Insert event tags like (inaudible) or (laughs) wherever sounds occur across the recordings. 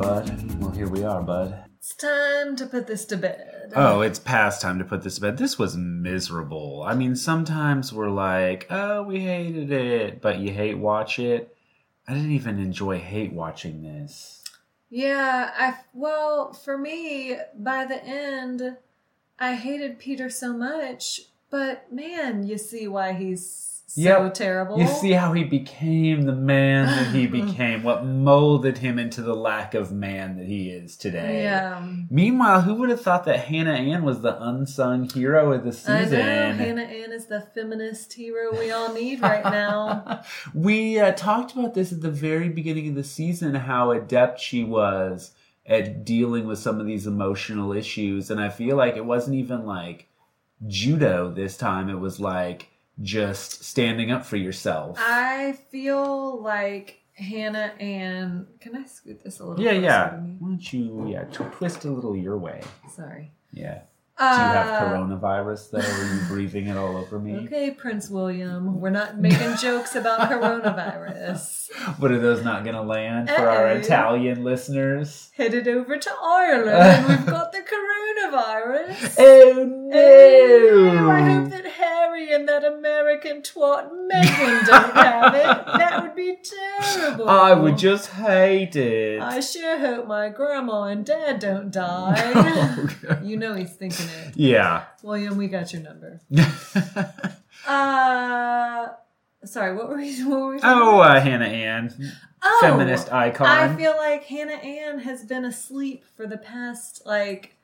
bud. Well, here we are, bud. It's time to put this to bed. Oh, it's past time to put this to bed. This was miserable. I mean, sometimes we're like, oh, we hated it, but you hate watch it. I didn't even enjoy hate watching this. Yeah, I well, for me, by the end, I hated Peter so much, but man, you see why he's so Yep. terrible. You see how he became the man that he (sighs) became, what molded him into the lack of man that he is today. Yeah. Meanwhile, who would have thought that Hannah Ann was the unsung hero of the season? I know Hannah Ann is the feminist hero we all need right now. (laughs) we uh, talked about this at the very beginning of the season how adept she was at dealing with some of these emotional issues and i feel like it wasn't even like judo this time it was like just standing up for yourself I feel like Hannah Ann. Can I scoot this a little? yeah yeah why don't you yeah tw- twist a little your way Sorry. yeah do you have Uh, coronavirus though are you breathing it all over me Okay, Prince William. We're not making jokes about (laughs) coronavirus. what are those not gonna land for our italian listeners Headed over to Ireland and (laughs) we've got the coronavirus. oh Oh, I hope that Harry and that American twat Meghan (laughs) don't have it. That would be terrible. I would just hate it. I sure hope my grandma and dad don't die. you know he's thinking it. yeah. William, we got your number. (laughs) Uh, sorry, what were we? (laughs) What were we talking oh, about? uh, Hannah Ann, Oh, feminist icon. I feel like Hannah Ann has been asleep for the past like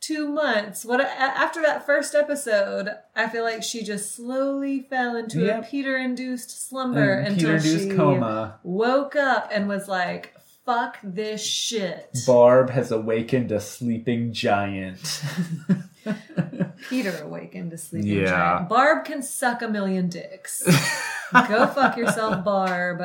two months. What after that first episode, I feel like she just slowly fell into Yep. a Peter-induced slumber Um, until Peter-induced she coma. woke up and was like, "Fuck this shit." Barb has awakened a sleeping giant. (laughs) (laughs) Peter awakened to sleeping Yeah. giant. Barb can suck a million dicks. (laughs) Go fuck yourself, Barb.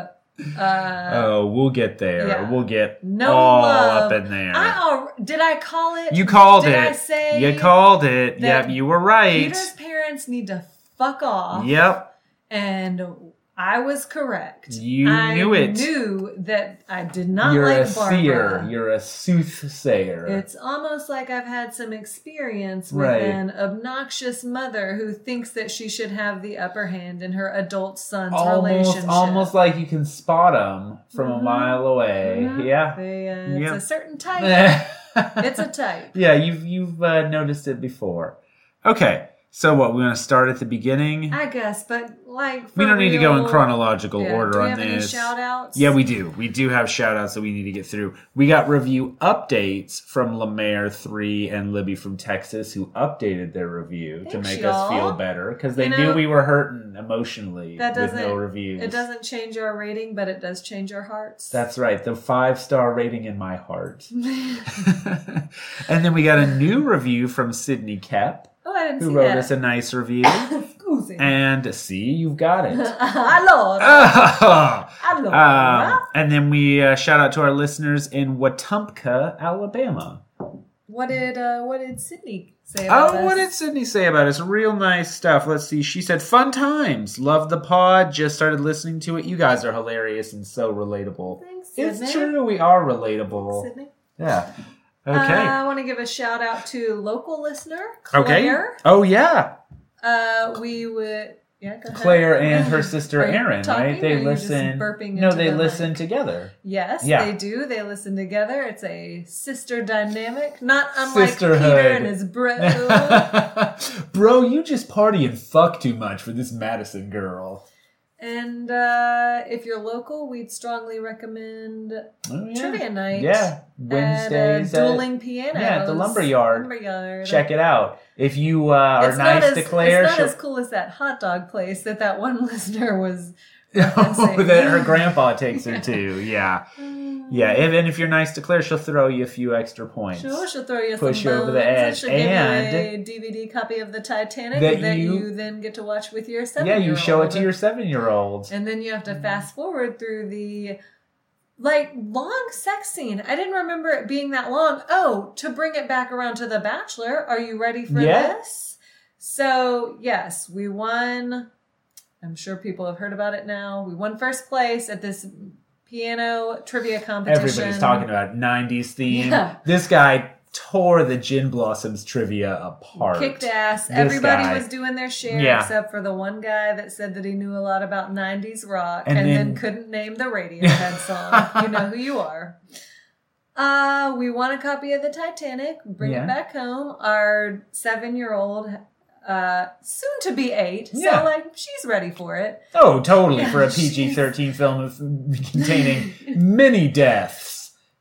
Uh, oh, we'll get there. Yeah. We'll get No all love. up in there. I did I call it? you called did it. I say you called it. Yep, you were right. Peter's parents need to fuck off. Yep. And I was correct. You I knew it. I knew that I did not You're like a Barbara. seer. You're a soothsayer. It's almost like I've had some experience with Right. an obnoxious mother who thinks that she should have the upper hand in her adult son's almost, relationship. almost like you can spot them from a Mhm. mile away. Mhm. Yeah. They, uh, Yep. It's a certain type. (laughs) it's a type. yeah, you've you've uh, noticed it before. Okay, so what? We're gonna start at the beginning. I guess, but like we don't need to go in chronological Yeah, order do we on have any this. shout outs? Yeah, we do. We do have shout outs that we need to get through. We got review updates from Lemaire3 and Libby from Texas who updated their review to make y'all. us feel better because they You knew know, we were hurting emotionally that with no doesn't- reviews. It doesn't change our rating, but it does change our hearts. That's right, the five star rating in my heart. (laughs) (laughs) and then we got a new review from Sydney Kep, oh, I didn't who wrote that. us a nice review. (laughs) Me. and see, you've got it. (laughs) Allora. (laughs) Allora. um, and then we uh, shout out to our listeners in Wetumpka, Alabama. what did uh, what did Sydney say about Oh, us? what did Sydney say about us? Real nice stuff. Let's see. She said, "Fun times. Love the pod. Just started listening to it. You guys are hilarious and so relatable. Thanks, Sydney. It's true. We are relatable. Sydney. Yeah. Okay. Uh, I want to give a shout out to local listener okay. Claire. Oh yeah. Uh, we would yeah. Claire and her sister Erin, right? They are you just listen. burping No, they the listen mic? together. Yes, Yeah. they do. They listen together. It's a sister dynamic, not unlike Sisterhood. Peter and his bro. (laughs) Bro, you just party and fuck too much for this Madison girl. And uh, if you're local, we'd strongly recommend Oh, yeah. trivia night. Yeah, at, Wednesdays. uh, dueling piano. yeah, at the Lumberyard. Lumberyard. check it out. If you uh, are It's nice not to Claire, It's not she'll- as cool as that hot dog place that that one (laughs) listener was. (laughs) that her grandpa takes her to. Yeah, yeah. If, and if you're nice to Claire, she'll throw you a few extra points. Sure, she'll throw you Push some you over the bones, and edge. She'll give And- you a DVD copy of the Titanic That that, you- you, then get to watch with your seven. Yeah, you show it to your seven-year-old. and then you have to mm-hmm. fast forward through the like long sex scene. I didn't remember it being that long. Oh, to bring it back around to The Bachelor, are you ready for Yeah. this? So yes, we won. I'm sure people have heard about it now. We won first place at this piano trivia competition. Everybody's talking about 90s theme. Yeah. This guy tore the Gin Blossoms trivia apart. Kicked ass. This Everybody guy. was doing their share Yeah. except for the one guy that said that he knew a lot about 90s rock And and, then- then, couldn't name the Radiohead (laughs) song. you know who you are. Uh, we want a copy of the Titanic. Bring Yeah. it back home. Our seven-year-old, uh, soon to be eight, Yeah. so like she's ready for it. Oh, totally. Yeah, for a (laughs) PG 13 film containing many deaths.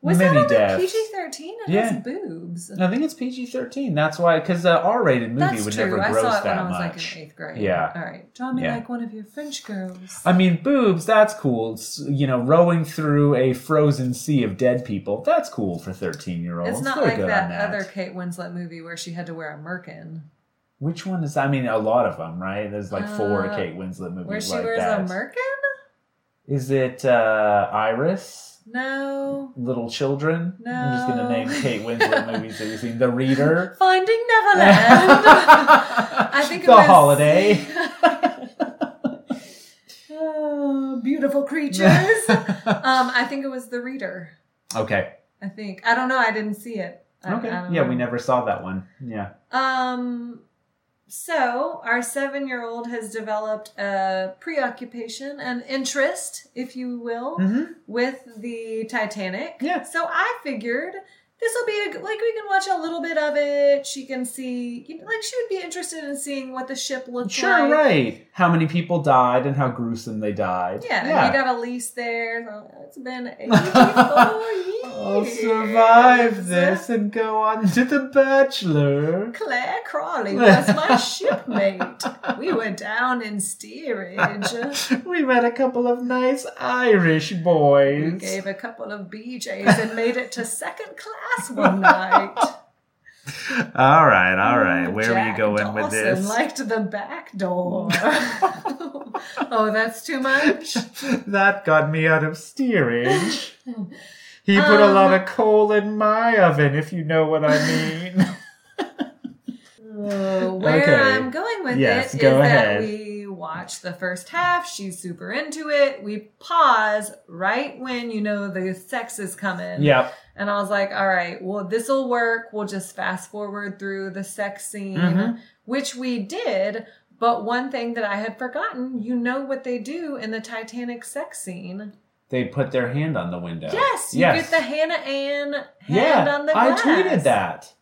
Was many that deaths. PG thirteen? It Yeah. has boobs. I think it's PG 13. That's why, because an R rated movie That's would true. never I gross saw it that when I was much. like in eighth grade. Yeah. All right. Draw me Yeah. like one of your French girls. I mean, boobs, that's cool. It's, you know, rowing through a frozen sea of dead people, that's cool for 13 year olds. It's not They're like that, that other Kate Winslet movie where she had to wear a merkin. Which one is I mean, a lot of them, right? There's like four Uh, Kate Winslet movies Where she like wears that. a merkin? Is it uh, Iris? No. Little Children? No. I'm just to name Kate Winslet (laughs) movies that you've seen. The Reader? Finding (laughs) Neverland. (laughs) I think it The was Holiday. Oh, beautiful creatures. um, I think it was The Reader. okay. I think. I don't know. I didn't see it. I- Okay. I Yeah, know. we never saw that one. Yeah. Um, so our seven-year-old has developed a preoccupation, an interest, if you will, Mm-hmm. with the Titanic. Yeah. So I figured this will be a, like we can watch a little bit of it. She can see, you know, like she would be interested in seeing what the ship looks Sure, like. Sure, right. How many people died and how gruesome they died. Yeah, Yeah. you got a lease there. So it's been (laughs) 84 years. I'll survive this and go on to The Bachelor. Clare Crawley (laughs) was my shipmate. We were down in steerage. (laughs) we met a couple of nice Irish boys. We gave a couple of BJs and made it to second class one night. (laughs) All right, all right. Where Jack were you going with Dawson this? liked the back door. (laughs) (laughs) oh, that's too much. that got me out of steerage. He put a lot Um, of coal in my oven, if you know what I mean. Uh, where Okay. I'm going with Yes, it is that we watch the first half. She's super into it. We pause right when you know the sex is coming. yep. And I was like, all right, well, this will work. We'll just fast forward through the sex scene, Mhm. which we did. But one thing that I had forgotten, you know what they do in the Titanic sex scene. They put their hand on the window. Yes, you Yes. get the Hannah Ann hand yeah, on the glass. I tweeted that.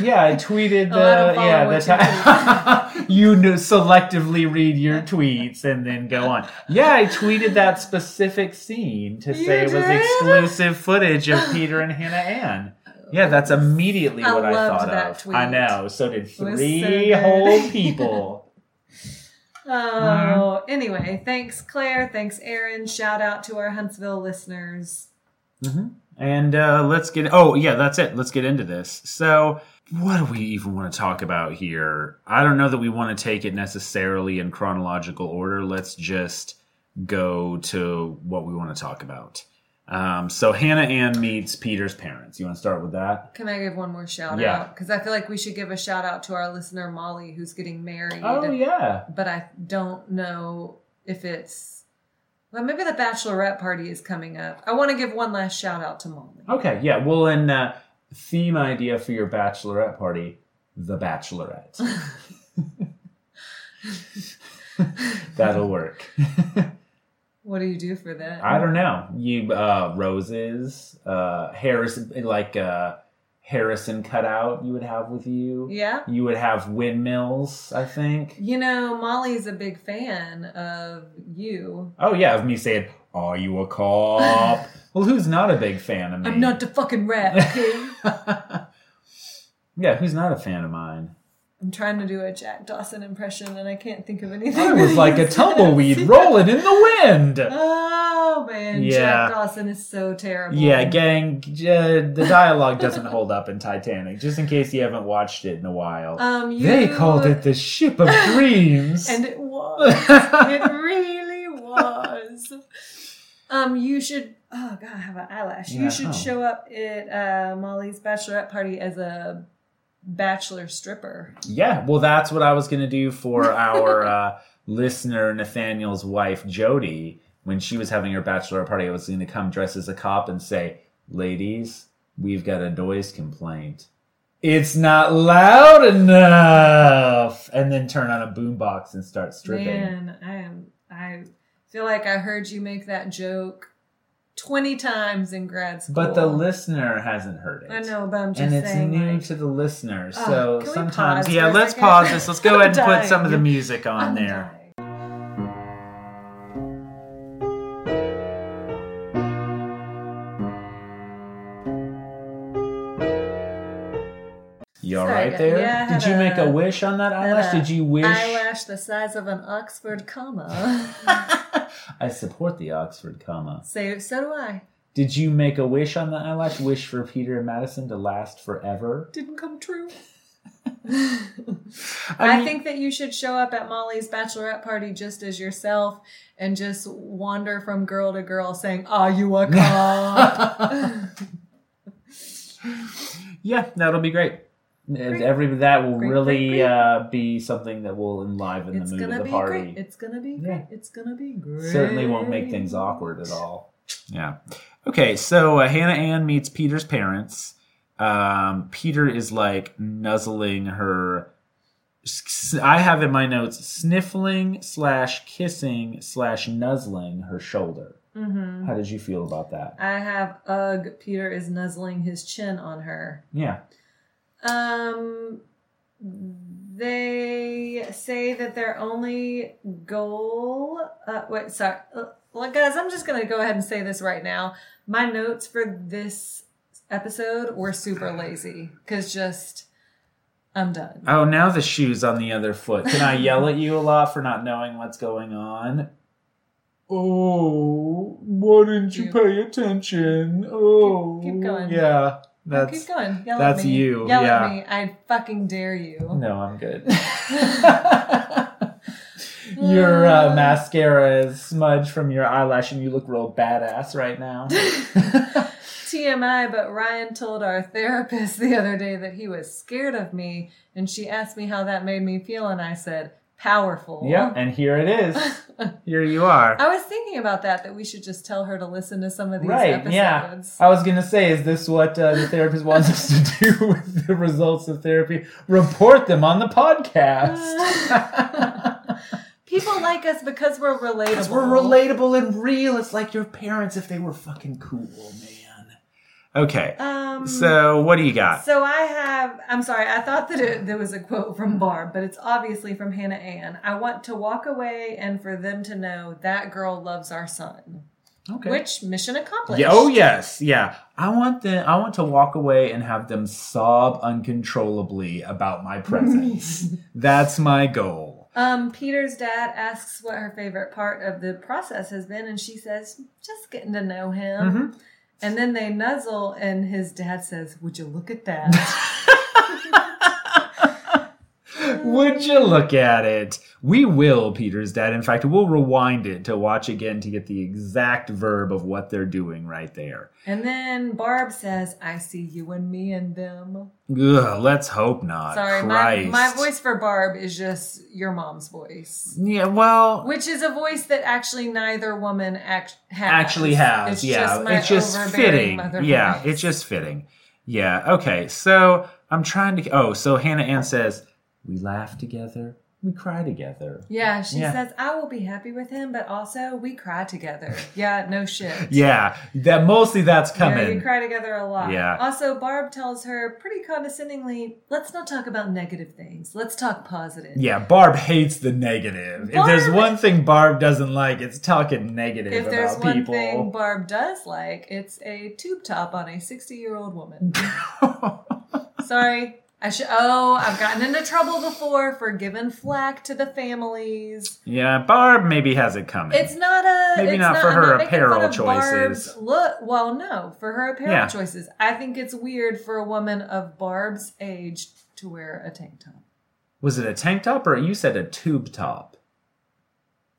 Yeah, I tweeted (laughs) Oh, I the yeah the ti- (laughs) (laughs) you selectively read your tweets and then go on. Yeah, I tweeted that specific scene to You say it was exclusive footage of Peter and Hannah Ann. Yeah, that's immediately I what I thought of. tweet. I know. So did was so three whole people. Oh, mm-hmm. anyway, thanks, Claire. Thanks, Erin. Shout out to our Huntsville listeners. Mm-hmm. And uh, let's get. Oh, yeah, that's it. Let's get into this. So, what do we even want to talk about here? I don't know that we want to take it necessarily in chronological order. Let's just go to what we want to talk about. Um, so, Hannah Ann meets Peter's parents. You want to start with that? Can I give one more shout Yeah. out? Because I feel like we should give a shout out to our listener, Molly, who's getting married. Oh, yeah. But I don't know if it's. Well, maybe the bachelorette party is coming up. I want to give one last shout out to Molly. Okay, yeah. Well, and uh, theme idea for your bachelorette party The Bachelorette. (laughs) That'll work. What do you do for that? I don't know. You uh roses, uh Harrison like uh Harrison cutout you would have with you. Yeah. You would have windmills, I think. You know, Molly's a big fan of you. Oh yeah, of me saying, Are you a cop? (laughs) well who's not a big fan of me? I'm not the fucking rat, okay? (laughs) yeah, who's not a fan of mine? I'm trying to do a Jack Dawson impression and I can't think of anything. I was (laughs) like a tumbleweed rolling in the wind. (laughs) Oh man, Yeah. Jack Dawson is so terrible. Yeah, gang, uh, the dialogue doesn't hold up in Titanic, just in case you haven't watched it in a while. Um, you, they called it the Ship of (laughs) Dreams. and it was. it really was. Um, you should. Oh god, I have an eyelash. Yeah, you should oh. show up at uh, Molly's bachelorette party as a bachelor stripper. Yeah, well, that's what I was going to do for (laughs) our uh, listener Nathaniel's wife Jody. when she was having her bachelor party, I was going to come dressed as a cop and say, "Ladies, we've got a noise complaint. It's not loud enough," and then turn on a boombox and start stripping. Man, I am. I feel like I heard you make that joke twenty times in grad school. But the listener hasn't heard it. I know, but I'm just and it's saying. new like, to the listener. Oh, So we sometimes, yeah, let's second? pause this. Let's go ahead and put some of the music on I'm there. dying. You all right there? Yeah, Did you make a a- wish on that eyelash? a Did you wish? Eyelash the size of an Oxford comma. (laughs) I support the Oxford comma. so, so do I. Did you make a wish on the eyelash? Wish for Peter and Madison to last forever? Didn't come true. (laughs) I, I, mean- think that you should show up at Molly's bachelorette party just as yourself and just wander from girl to girl saying, Are you a (laughs) cop? (laughs) yeah, that'll be great. And every that will Great, really great, great. Uh, be something that will enliven it's the mood gonna of the be party. great. It's gonna be Yeah. great. It's gonna be great. certainly won't make things awkward at all. Yeah. Okay, so uh, Hannah Ann meets Peter's parents. Um, Peter is like nuzzling her. s- I have in my notes sniffling slash kissing slash nuzzling her shoulder. hmm How did you feel about that? I have ugh. Peter is nuzzling his chin on her. Yeah. Um, they say that their only goal. Uh, wait, sorry. Uh, well, guys, I'm just gonna go ahead and say this right now. My notes for this episode were super lazy because just I'm done. Oh, now the shoe's on the other foot. Can I yell at you a lot for not knowing what's going on? Oh, why didn't you You- pay attention? Oh, keep going. Yeah, That's keep going. Yell that's at me. you, Yell yeah. at me. I fucking dare you. no, I'm good. (laughs) your uh, mascara is smudged from your eyelash, and you look real badass right now. (laughs) (laughs) TMI, but Ryan told our therapist the other day that he was scared of me, and she asked me how that made me feel, and I said, powerful. yeah, and here it is. (laughs) Here you are. I was thinking about that, that we should just tell her to listen to some of these Right, episodes. yeah. I was gonna say, is this what uh, the therapist wants us to do (laughs) with the results of therapy? Report them on the podcast. (laughs) People like us because we're relatable. Because we're relatable and real. It's like your parents if they were fucking cool, man. Okay, Um, so what do you got? So I have, I'm sorry, I thought that it, there was a quote from Barb, but it's obviously from Hannah Ann. I want to walk away and for them to know that girl loves our son. Okay. Which mission accomplished. Yeah, oh yes, yeah. I want the I want to walk away and have them sob uncontrollably about my presence. (laughs) That's my goal. Um, Peter's dad asks what her favorite part of the process has been, and she says, just getting to know him. Mhm. And then they nuzzle, and his dad says, Would you look at that? (laughs) Would you look at it? We will, Peter's dad. In fact, we'll rewind it to watch again to get the exact verb of what they're doing right there. and then Barb says, I see you and me and them. Ugh, let's hope not. Sorry, my, Christ. my voice for Barb is just your mom's voice. Yeah, well, Which is a voice that actually neither woman act- has. actually has. It's yeah, just it's just fitting. Yeah, voice. it's just fitting. Yeah. Okay. So I'm trying to. Oh, so Hannah Ann says we laugh together, we cry together. Yeah, she Yeah. says, I will be happy with him, but also we cry together. Yeah, no shit. (laughs) Yeah, that mostly that's Yeah, we cry together a lot. Yeah. Also, Barb tells her pretty condescendingly, let's not talk about negative things. Let's talk positive. Yeah, Barb hates the negative. if there's one thing Barb doesn't like, it's talking negative If there's about one people. thing Barb does like, it's a tube top on a 60 year old woman. (laughs) Sorry. I should. Oh, I've gotten into trouble before for giving flack to the families. yeah, Barb maybe has it coming. It's not a. Maybe it's not for I'm her fun apparel choices. Barb's Look, well, no, for her apparel Yeah. choices. I think it's weird for a woman of Barb's age to wear a tank top. Was it a tank top or you said a tube top?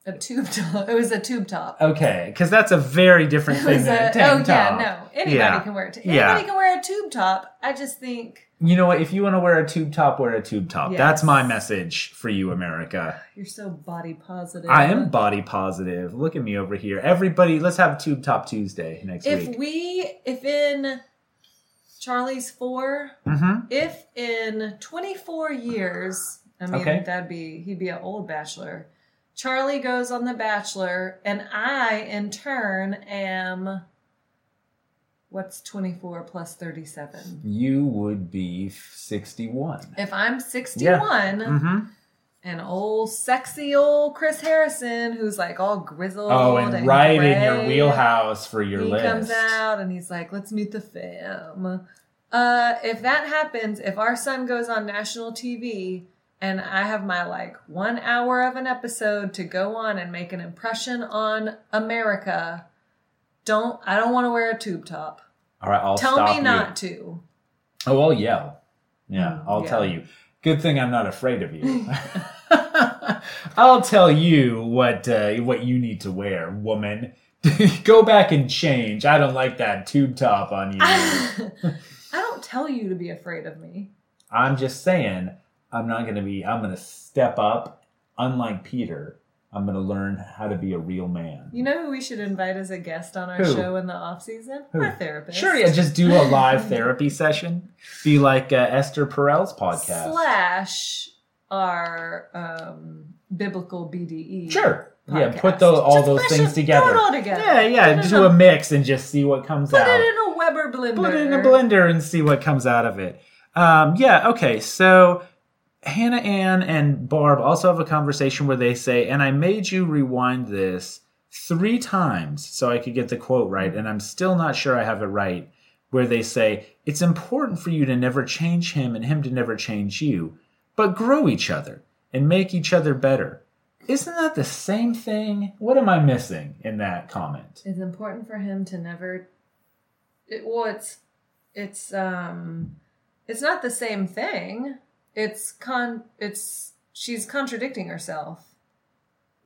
A tube top. (laughs) It was a tube top. Okay, because that's a very different thing than a tank oh top. yeah, no. Anybody Yeah. can wear it. Yeah. Anybody can wear a tube top. I just think You know what? If you want to wear a tube top, wear a tube top. That's my message for you, America. you're so body positive. I am body positive. Look at me over here. Everybody, let's have a tube top Tuesday next If week. If we, if in Charlie's four, hmm if in 24 years, I mean, Okay. that'd be, he'd be an old bachelor. Charlie goes on The Bachelor, and I, in turn, am what's 24 plus 37? You would be 61. If I'm 61, hmm and old sexy old Chris Harrison, who's like all grizzled, Oh, and right in your wheelhouse for your he list. comes out and he's like, "Let's meet the fam." Uh, if that happens, if our son goes on national TV and I have my like one hour of an episode to go on and make an impression on America, don't I don't want to wear a tube top. All right, I'll Tell me you. not to. Oh, I'll yell. Yeah, Mm, I'll yeah. tell you. Good thing I'm not afraid of you. (laughs) I'll tell you what uh, what you need to wear, woman. (laughs) Go back and change. I don't like that tube top on you. (laughs) I don't tell you to be afraid of me. I'm just saying, I'm not going to be. I'm going to step up. Unlike Peter, I'm going to learn how to be a real man. You know who we should invite as a guest on our Who? show in the off season? Who? Our therapist. Sure, yeah, just do a live (laughs) therapy session. Be like uh, Esther Perel's podcast. slash our um, biblical BDE. Sure. Yeah, put those, all Just those things together. Throw it all together. Yeah, yeah. Do in a mix and just see what comes Put out. it in a Weber blender. Put it in a blender and see what comes out of it. Um, yeah, okay. So Hannah Ann and Barb also have a conversation where they say, and I made you rewind this three times so I could get the quote right, and I'm still not sure I have it right. Where they say, it's important for you to never change him and him to never change you, but grow each other and make each other better. Isn't that the same thing? What am I missing in that comment? It's important for him to never. It, well, it's it's um, it's not the same thing. It's con. It's she's contradicting herself.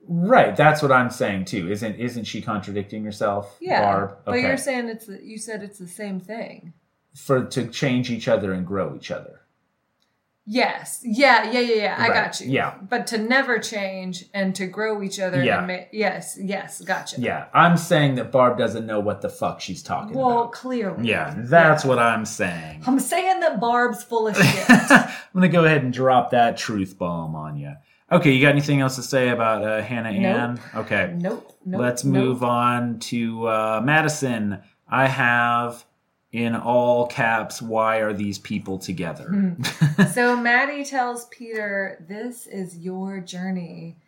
Right, that's what I'm saying too. Isn't isn't she contradicting herself, Yeah, Barb? but you're saying it's the, you said it's the same thing. for to change each other and grow each other. Yes. Yeah. Yeah. Yeah. Yeah. I Right. got you. Yeah. But to never change and to grow each other. Yeah. And ma- yes. Yes. Gotcha. Yeah, I'm saying that Barb doesn't know what the fuck she's talking Well, about. clearly. Yeah, that's Yeah. what I'm saying. I'm saying that Barb's full of shit. (laughs) I'm gonna go ahead and drop that truth bomb on you. Okay, you got anything else to say about uh, Hannah Nope. Ann? Okay, nope. Nope. let's nope. move on to uh, Madison. I have in all caps, why are these people together? Hmm. (laughs) So Maddie tells Peter, "This is your journey."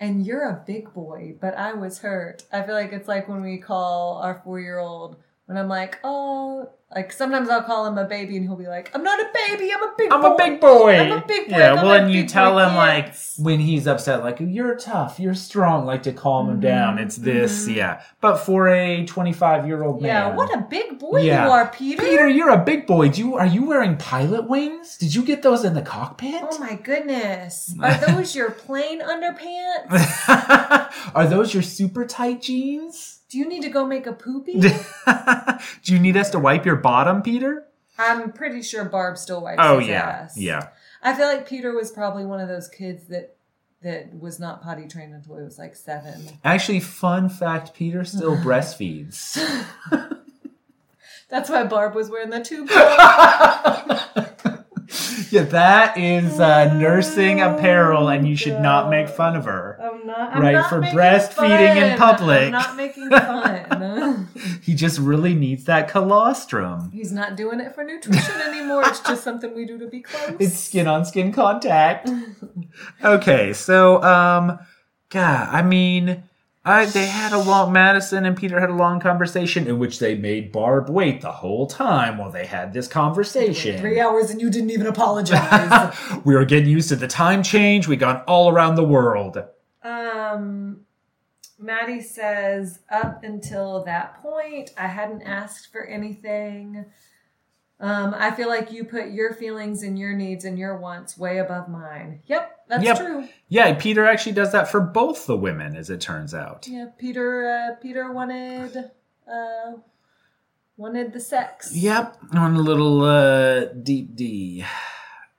And you're a big boy, but I was hurt. I feel like it's like when we call our four year old, when I'm like, oh, like sometimes I'll call him a baby and he'll be like, I'm not a baby, I'm a big I'm boy. a big boy. I'm a big boy. Yeah, well, and you tell him like when he's upset, like you're tough, you're strong, like to calm him Mhm, down. It's this, mhm. yeah. But for a 25 year old man, Yeah, what a big boy Yeah. you are, Peter. Peter, you're a big boy. Do you are you wearing pilot wings? Did you get those in the cockpit? Oh my goodness. (laughs) Are those your plane underpants? (laughs) are those your super tight jeans? Do you need to go make a poopy? (laughs) Do you need us to wipe your bottom, Peter? I'm pretty sure Barb still wipes Oh his yeah, ass. yeah. I feel like Peter was probably one of those kids that that was not potty trained until he was like seven. Actually, fun fact: Peter still (laughs) breastfeeds. (laughs) That's why Barb was wearing the tube. Yeah, that is uh, nursing apparel, and you should not make fun of her. I'm not. I'm Right, not for breastfeeding in public. I'm not making fun. (laughs) He just really needs that colostrum. He's not doing it for nutrition anymore. It's just (laughs) something we do to be close. It's skin on skin contact. (laughs) okay, so um, God, I mean, I they had a long Madison and Peter had a long conversation in which they made Barb wait the whole time while they had this conversation. Three hours and you didn't even apologize. (laughs) we were getting used to the time change. We gone all around the world. Um, Maddie says, up until that point, I hadn't asked for anything. Um, I feel like you put your feelings and your needs and your wants way above mine. Yep, that's Yep. true. Yeah, Peter actually does that for both the women, as it turns out. Yeah, Peter. Uh, Peter wanted. Uh, wanted the sex. Yep, on a little uh, deep D.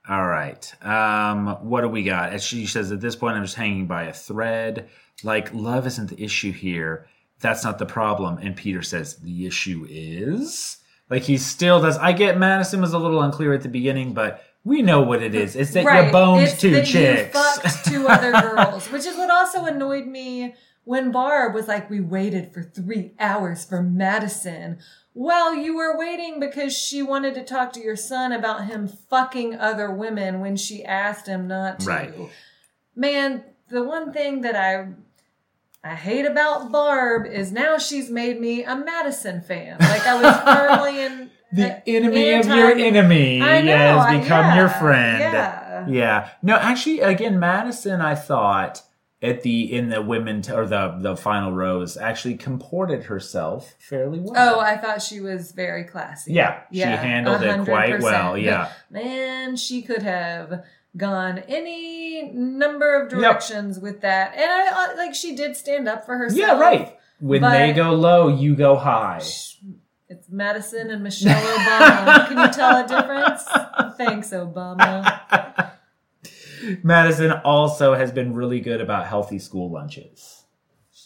All right. Um, what do we got? As she says, at this point, I'm just hanging by a thread. Like, love isn't the issue here. That's not the problem. And Peter says, the issue is. Like, he still does. I get Madison was a little unclear at the beginning, but we know what it is. It's that you boned it's two chicks. You fucked (laughs) two other girls, which is what also annoyed me when Barb was like, "We waited for three hours for Madison." Well, you were waiting because she wanted to talk to your son about him fucking other women when she asked him not to. Right. Man, the one thing that I I hate about Barb is now she's made me a Madison fan. Like I was firmly in (laughs) the enemy of your enemy know, has become your friend. yeah. Yeah. No, actually, again, Madison, I thought at the in the women t- or the the final rose actually comported herself fairly well. Oh, I thought she was very classy. yeah, Yeah, she handled it quite well. Yeah, Man, she could have gone any number of directions with that. And I like she did stand up for herself. yeah, right. When they go low, you go high. It's Madison and Michelle Obama. Can you tell a difference? (laughs) Thanks, Obama. Madison also has been really good about healthy school lunches.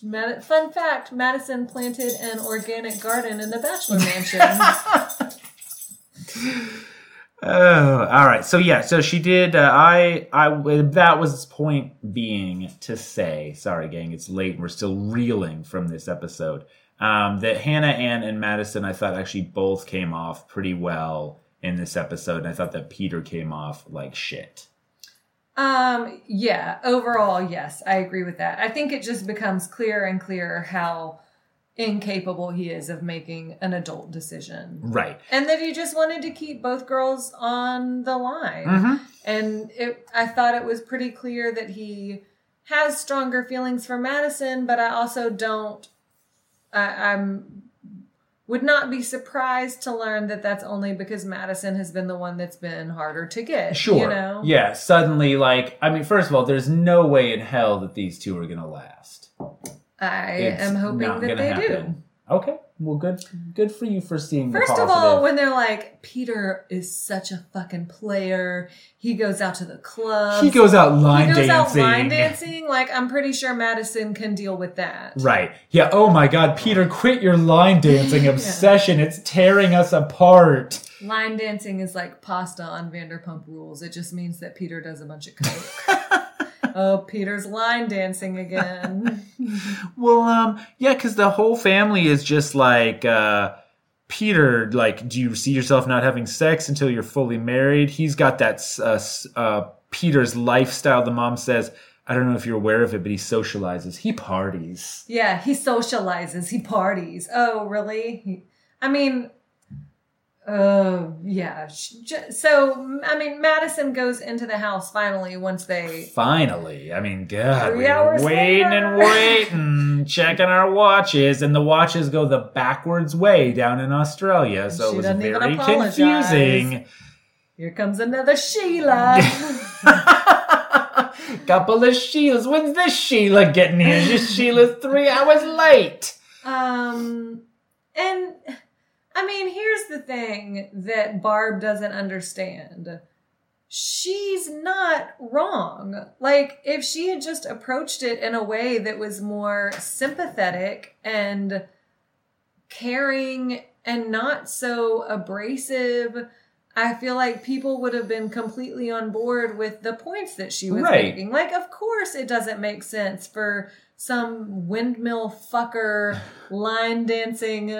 Mad- Fun fact: Madison planted an organic garden in the Bachelor Mansion. (laughs) Oh, all right. So yeah, so she did. Uh, I, I, that was point being to say. Sorry, gang, it's late. and We're still reeling from this episode. Um, that Hannah Ann and Madison, I thought actually both came off pretty well in this episode, and I thought that Peter came off like shit. Um, yeah, overall, yes, I agree with that. I think it just becomes clearer and clearer how incapable he is of making an adult decision. Right. And that he just wanted to keep both girls on the line. Mm-hmm. And it, I thought it was pretty clear that he has stronger feelings for Madison, but I also don't, I, I'm, would not be surprised to learn that that's only because Madison has been the one that's been harder to get. Sure. You know? Yeah. Suddenly, like, I mean, first of all, there's no way in hell that these two are gonna last. I It's am hoping that they do. Okay. Well, good. Good for you for seeing. First of all, when they're like, Peter is such a fucking player. He goes out to the club. he goes out line he goes dancing. out line dancing. Like, I'm pretty sure Madison can deal with that. Right. Yeah. Oh my God, Peter, quit your line (laughs) dancing obsession. It's tearing us apart. Line dancing is like pasta on Vanderpump Rules. It just means that Peter does a bunch of coke. (laughs) oh, Peter's line dancing again. (laughs) Well, um, yeah, because the whole family is just like, uh, Peter, like, do you see yourself not having sex until you're fully married? He's got that, uh, uh, Peter's lifestyle. The mom says, I don't know if you're aware of it, but he socializes. He parties. Yeah, he socializes. He parties. Oh, really? He, I mean, oh yeah. So I mean, Madison goes into the house finally once they. Finally, I mean, God, we were waiting later. and waiting, checking our watches, and the watches go the backwards way down in Australia, so it was very confusing. Here comes another Sheila. (laughs) Couple of Sheilas. When's this Sheila getting here? This Sheila's three hours late. um, and I mean, here's the thing that Barb doesn't understand. She's not wrong. Like, if she had just approached it in a way that was more sympathetic and caring and not so abrasive, I feel like people would have been completely on board with the points that she was Right. making. Like, of course, it doesn't make sense for some windmill fucker (sighs) line dancing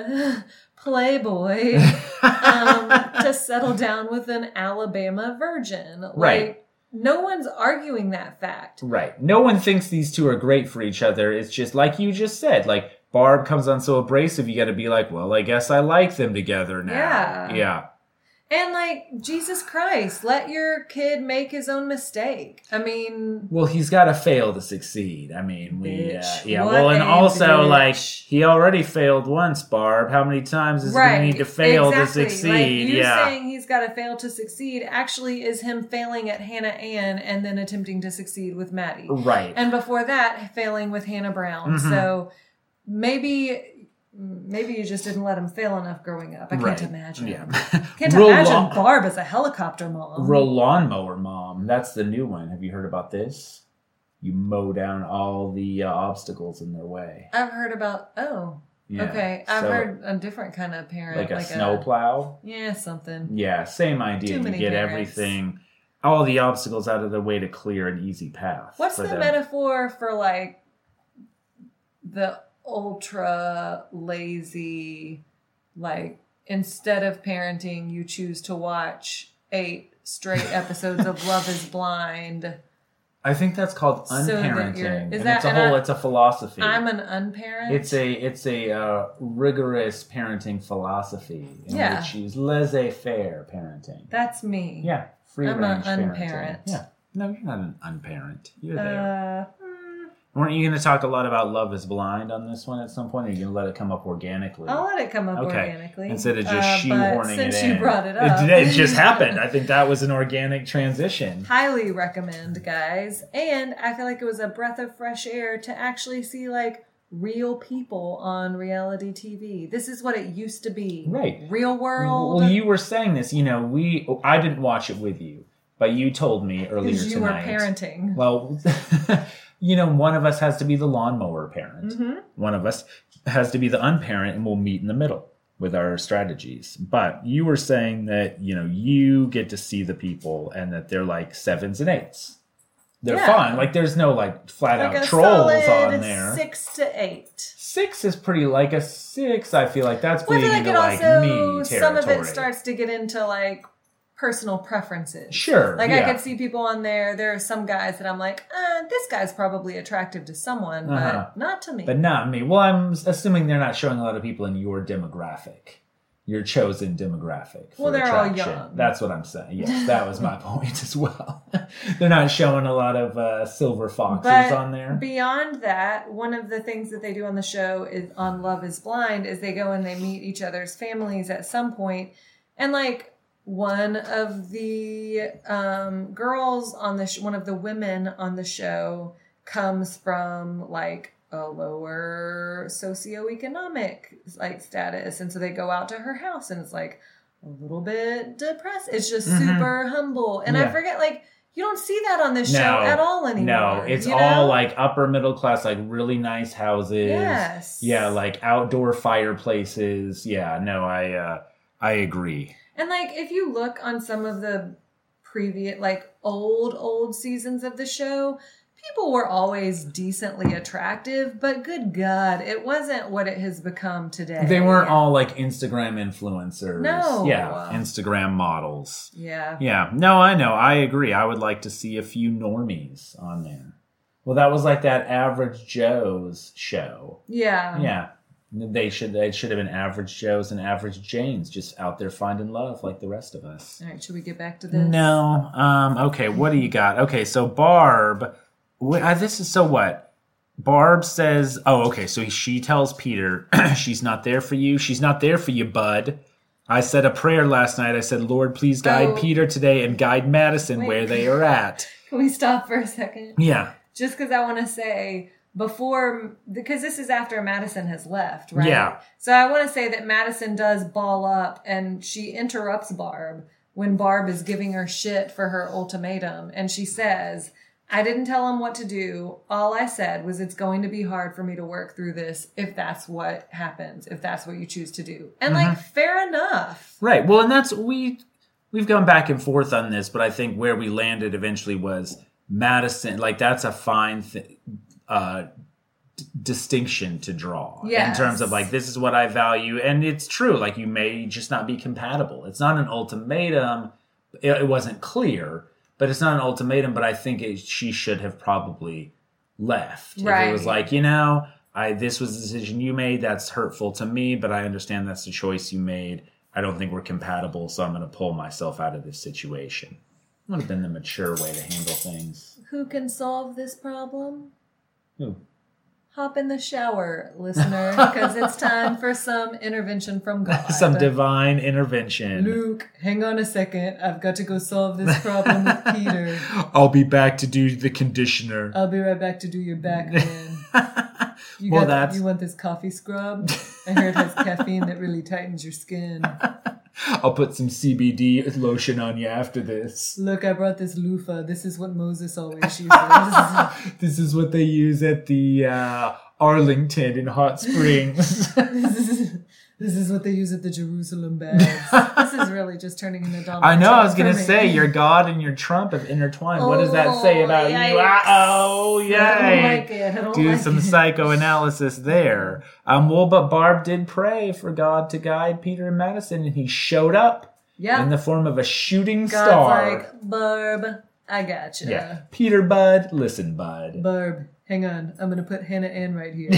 playboy (laughs) um, to settle down with an Alabama virgin. Like, Right. No one's arguing that fact. Right. No one thinks these two are great for each other. It's just like you just said. Like Barb comes on so abrasive, you got to be like, well, I guess I like them together now. Yeah. Yeah. And like Jesus Christ, let your kid make his own mistake. I mean, Well, he's got to fail to succeed. I mean, we, uh, yeah. Well, and also, bitch. like, he already failed once, Barb. How many times is he going to need to fail exactly. to succeed? Like you yeah. saying he's got to fail to succeed actually is him failing at Hannah Ann and then attempting to succeed with Maddie. right. And before that, failing with Hannah Brown. Mhm. So maybe maybe you just didn't let him fail enough growing up. I can't imagine. Yeah. (laughs) Can't imagine lawn- Barb as a helicopter mom. Real lawnmower mom. That's the new one. Have you heard about this? You mow down all the uh, obstacles in their way. I've heard about. Oh, Yeah. okay. I've So, heard a different kind of parent, like a snowplow. yeah, something. Yeah, same idea. You get parents. everything, all the obstacles out of the way to clear an easy path. What's the them. metaphor for like the ultra lazy, like instead of parenting, you choose to watch eight straight (laughs) episodes of Love Is Blind. I think that's called unparenting. you're- is and that- it's a whole. I- it's a philosophy. I'm an unparent. It's a it's a uh, rigorous parenting philosophy in Yeah. which you use laissez-faire parenting. That's me. yeah, free I'm range parenting. unparent. Yeah, no, you're not an unparent. You're there. Uh, hmm, Weren't you going to talk a lot about Love Is Blind on this one at some point? Or are you going to let it come up organically? I'll let it come up Okay. organically Instead of just Uh, shoehorning since it you in. brought it up, It, it just happened. I think that was an organic transition. (laughs) highly recommend guys and i feel like it was a breath of fresh air to actually see like real people on reality tv this is what it used to be Right. real world Well, you were saying this. You know, we. I didn't watch it with you, but you told me earlier you tonight. were parenting Well, (laughs) you know, one of us has to be the lawnmower parent. Mhm. One of us has to be the unparent, and we'll meet in the middle with our strategies. But you were saying that you know you get to see the people, and that they're like sevens and eights. They're Yeah. fine. Like there's no like flat like out trolls on there. six to eight Six is pretty like a six. I feel like that's well, I feel like into like also me some of it starts to get into like personal preferences Sure, like i could see people on there there are some guys that i'm like uh, this guy's probably attractive to someone Uh-huh. but not to me But not me. Well, I'm assuming they're not showing a lot of people in your demographic, your chosen demographic. Well, they're all young. That's what I'm saying. Yes, (laughs) that was my point as well. (laughs) they're not showing a lot of uh, silver foxes But on there. Beyond that, one of the things that they do on the show is on Love is Blind is they go and they meet each other's families at some point, and like one of the um, girls on the sh- one of the women on the show comes from like a lower socioeconomic like status, and so they go out to her house, and it's like a little bit depressed. It's just Mhm. super humble, and I forget like. You don't see that on this No, show at all anymore. No, it's you all like upper middle class, like really nice houses. Yes. Yeah, like outdoor fireplaces. Yeah, no, I uh, I agree. And like if you look on some of the previous like old old seasons of the show, people were always decently attractive, but good god, it wasn't what it has become today. They weren't all like Instagram influencers. No. Yeah, Instagram models. Yeah. Yeah, no, I know. I agree. I would like to see a few normies on there. Well, that was like that Average Joe's show. Yeah. Yeah, they should. They should have been Average Joes and Average Janes, just out there finding love like the rest of us. All right, should we get back to this? No. Um. Okay. What do you got? Okay. So Barb. wh- uh, this is so what. Barb says, "Oh, okay." So she tells Peter, (clears throat) "She's not there for you. She's not there for you, bud." I said a prayer last night. I said, "Lord, please guide Oh. Peter today and guide Madison Wait. where they are at." (laughs) Can we stop for a second? Yeah. Just because I want to say before, because this is after Madison has left, right? Yeah. So I want to say that Madison does ball up and she interrupts Barb when Barb is giving her shit for her ultimatum. And she says, I didn't tell him what to do. All I said was it's going to be hard for me to work through this if that's what happens, if that's what you choose to do. And like, mm-hmm. fair enough. Right. Well, and that's we we've gone back and forth on this, but I think where we landed eventually was Madison. Like that's a fine th- uh, d- distinction to draw in terms of like this is what I value, and it's true. Like you may just not be compatible. It's not an ultimatum. It, it wasn't clear, but it's not an ultimatum. But I think it, she should have probably left. If it was like you know. I, this was a decision you made. That's hurtful to me, but I understand that's the choice you made I don't think we're compatible, so I'm going to pull myself out of this situation. Would have been the mature way to handle things. Who can solve this problem? Hop in the shower, listener, because it's time for some intervention from (laughs) God. Some divine intervention. Luke, hang on a second. I've got to go solve this problem with (laughs) Peter. I'll be back to do the conditioner. I'll be right back to do your back, (laughs) man. You Well, got that's- you want this coffee scrub? I heard it has caffeine that really tightens your skin. (laughs) I'll put some CBD lotion on you after this. Look, I brought this loofah. This is what Moses always (laughs) uses. This is what they use at the uh, Arlington in Hot Springs. (laughs) this, is, what they use at the Jerusalem (laughs) baths. this is really just turning into Donald I know. I was gonna say your God and your Trump have intertwined. what does that say Oh, about you? yikes. Oh, I don't yay! like it. I don't Do like some it. psychoanalysis there. Um, well, but Barb did pray for God to guide Peter and Madison, and he showed up Yeah. in the form of a shooting God's star. like, Barb, I got you. yeah, Peter Bud, listen, Bud. Barb, hang on. I'm going to put Hannah Ann right here.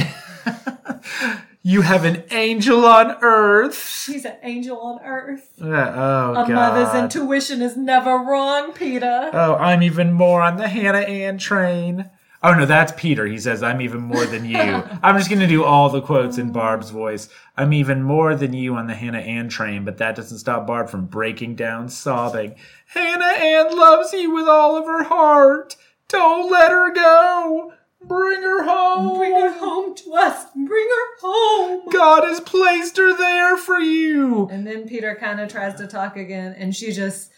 (laughs) You have an angel on earth. She's an angel on earth. Uh, oh A God. mother's intuition is never wrong, Peter. Oh, I'm even more on the Hannah Ann train. Oh no, that's Peter. He says, I'm even more than you. (laughs) I'm just gonna do all the quotes in Barb's voice. I'm even more than you on the Hannah Ann train, but that doesn't stop Barb from breaking down sobbing. Hannah Ann loves you with all of her heart. Don't let her go. Bring her home. Bring her home to us. Bring her home. God has placed her there for you. And then Peter kind of tries to talk again, and she just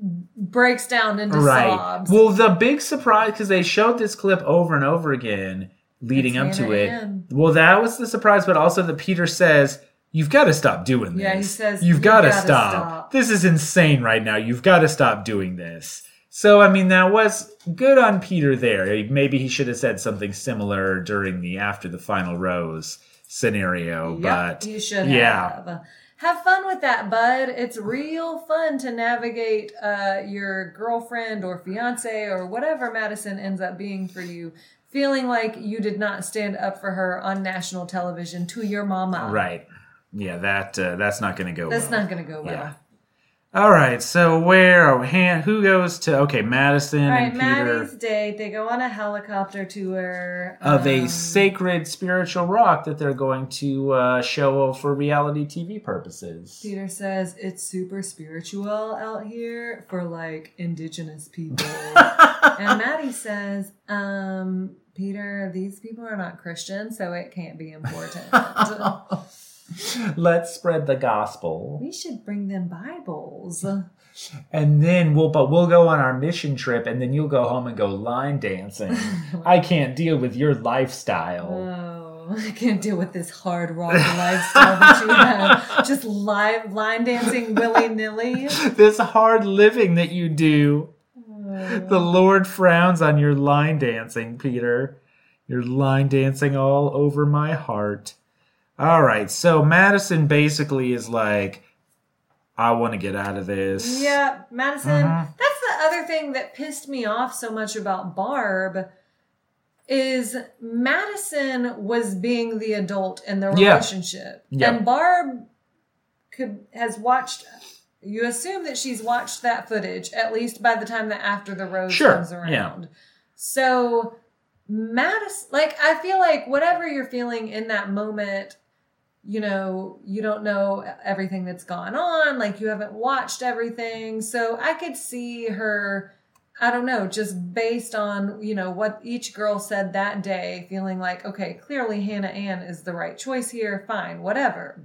breaks down into Right. sobs. Well, the big surprise because they showed this clip over and over again leading It's up to it. Ann. Well, that was the surprise, but also that Peter says, "You've got to stop doing this. Yeah, he says, you've "You've got to stop. stop." This is insane right now. You've got to stop doing this." So, I mean, that was good on Peter there. Maybe he should have said something similar during the after the final rose scenario, Yep, but you should yeah. have. Have fun with that, bud. It's real fun to navigate uh, your girlfriend or fiance or whatever Madison ends up being for you, feeling like you did not stand up for her on national television to your mama. right. Yeah, that uh, that's not going to go That's well. not going to go well. Yeah. All right, so where oh, Han, who goes to okay Madison All right, and Peter Maddie's date. They go on a helicopter tour of a um, sacred spiritual rock that they're going to uh, show for reality TV purposes. Peter says it's super spiritual out here for like indigenous people. (laughs) and Maddie says, um, Peter, these people are not Christian, so it can't be important. (laughs) (laughs) Let's spread the gospel, we should bring them Bibles. (laughs) and then we'll but we'll go on our mission trip, and then you'll go home and go line dancing. (laughs) I can't deal with your lifestyle. Oh, I can't deal with this hard rock lifestyle that you have. Just live line dancing willy nilly. this hard living that you do. Uh. The Lord frowns on your line dancing, Peter. You're line dancing all over my heart. All right, so Madison basically is like, I want to get out of this. Yeah, Madison. Mhm. That's the other thing that pissed me off so much about Barb is Madison was being the adult in the Yeah. relationship. Yeah. And Barb could has watched you assume that she's watched that footage at least by the time that after the rose Sure, comes around. yeah. So Madison like I feel like whatever you're feeling in that moment you know, you don't know everything that's gone on, like you haven't watched everything. So I could see her, I don't know, just based on, you know, what each girl said that day, feeling like, okay, clearly Hannah Ann is the right choice here, fine, whatever.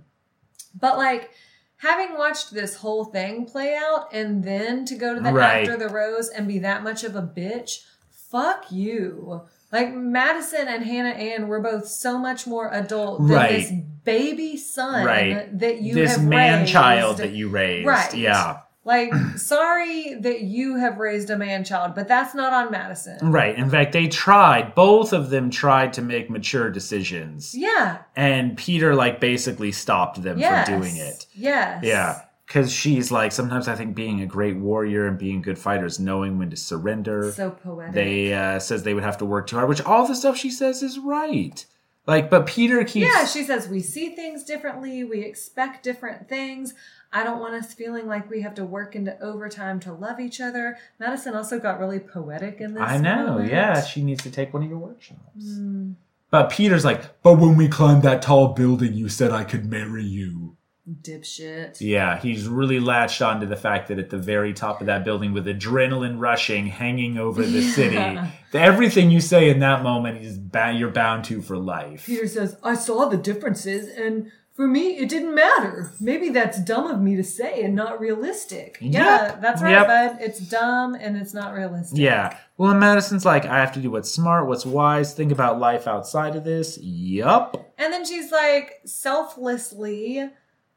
But like, having watched this whole thing play out and then to go to the Right. after the rose and be that much of a bitch, fuck you. Like Madison and Hannah Ann were both so much more adult than Right. this baby son Right. that you this have man child that you raised. Right. Yeah. Like, (clears throat) sorry that you have raised a man child, but that's not on Madison. Right. In fact, they tried, both of them tried to make mature decisions. Yeah. And Peter, like, basically stopped them Yes. from doing it. Yes. Yeah. Because she's like, sometimes I think being a great warrior and being a good fighter is knowing when to surrender. So poetic. they uh, says they would have to work too hard, which all the stuff she says is right. Like, but Peter keeps. Yeah, she says we see things differently, we expect different things. I don't want us feeling like we have to work into overtime to love each other. Madison also got really poetic in this. I know. moment. Yeah, she needs to take one of your workshops. Mm, But Peter's like, but when we climbed that tall building, you said I could marry you. Dipshit. Yeah, he's really latched onto the fact that at the very top of that building, with adrenaline rushing, hanging over the city, Yeah. that everything you say in that moment is ba- you're bound to for life. Peter says, I saw the differences, and for me, it didn't matter. Maybe that's dumb of me to say and not realistic. Yeah, that's right, Yep. bud. It's dumb and it's not realistic. Yeah. Well, and Madison's like, I have to do what's smart, what's wise, think about life outside of this. Yup. And then she's like, selflessly,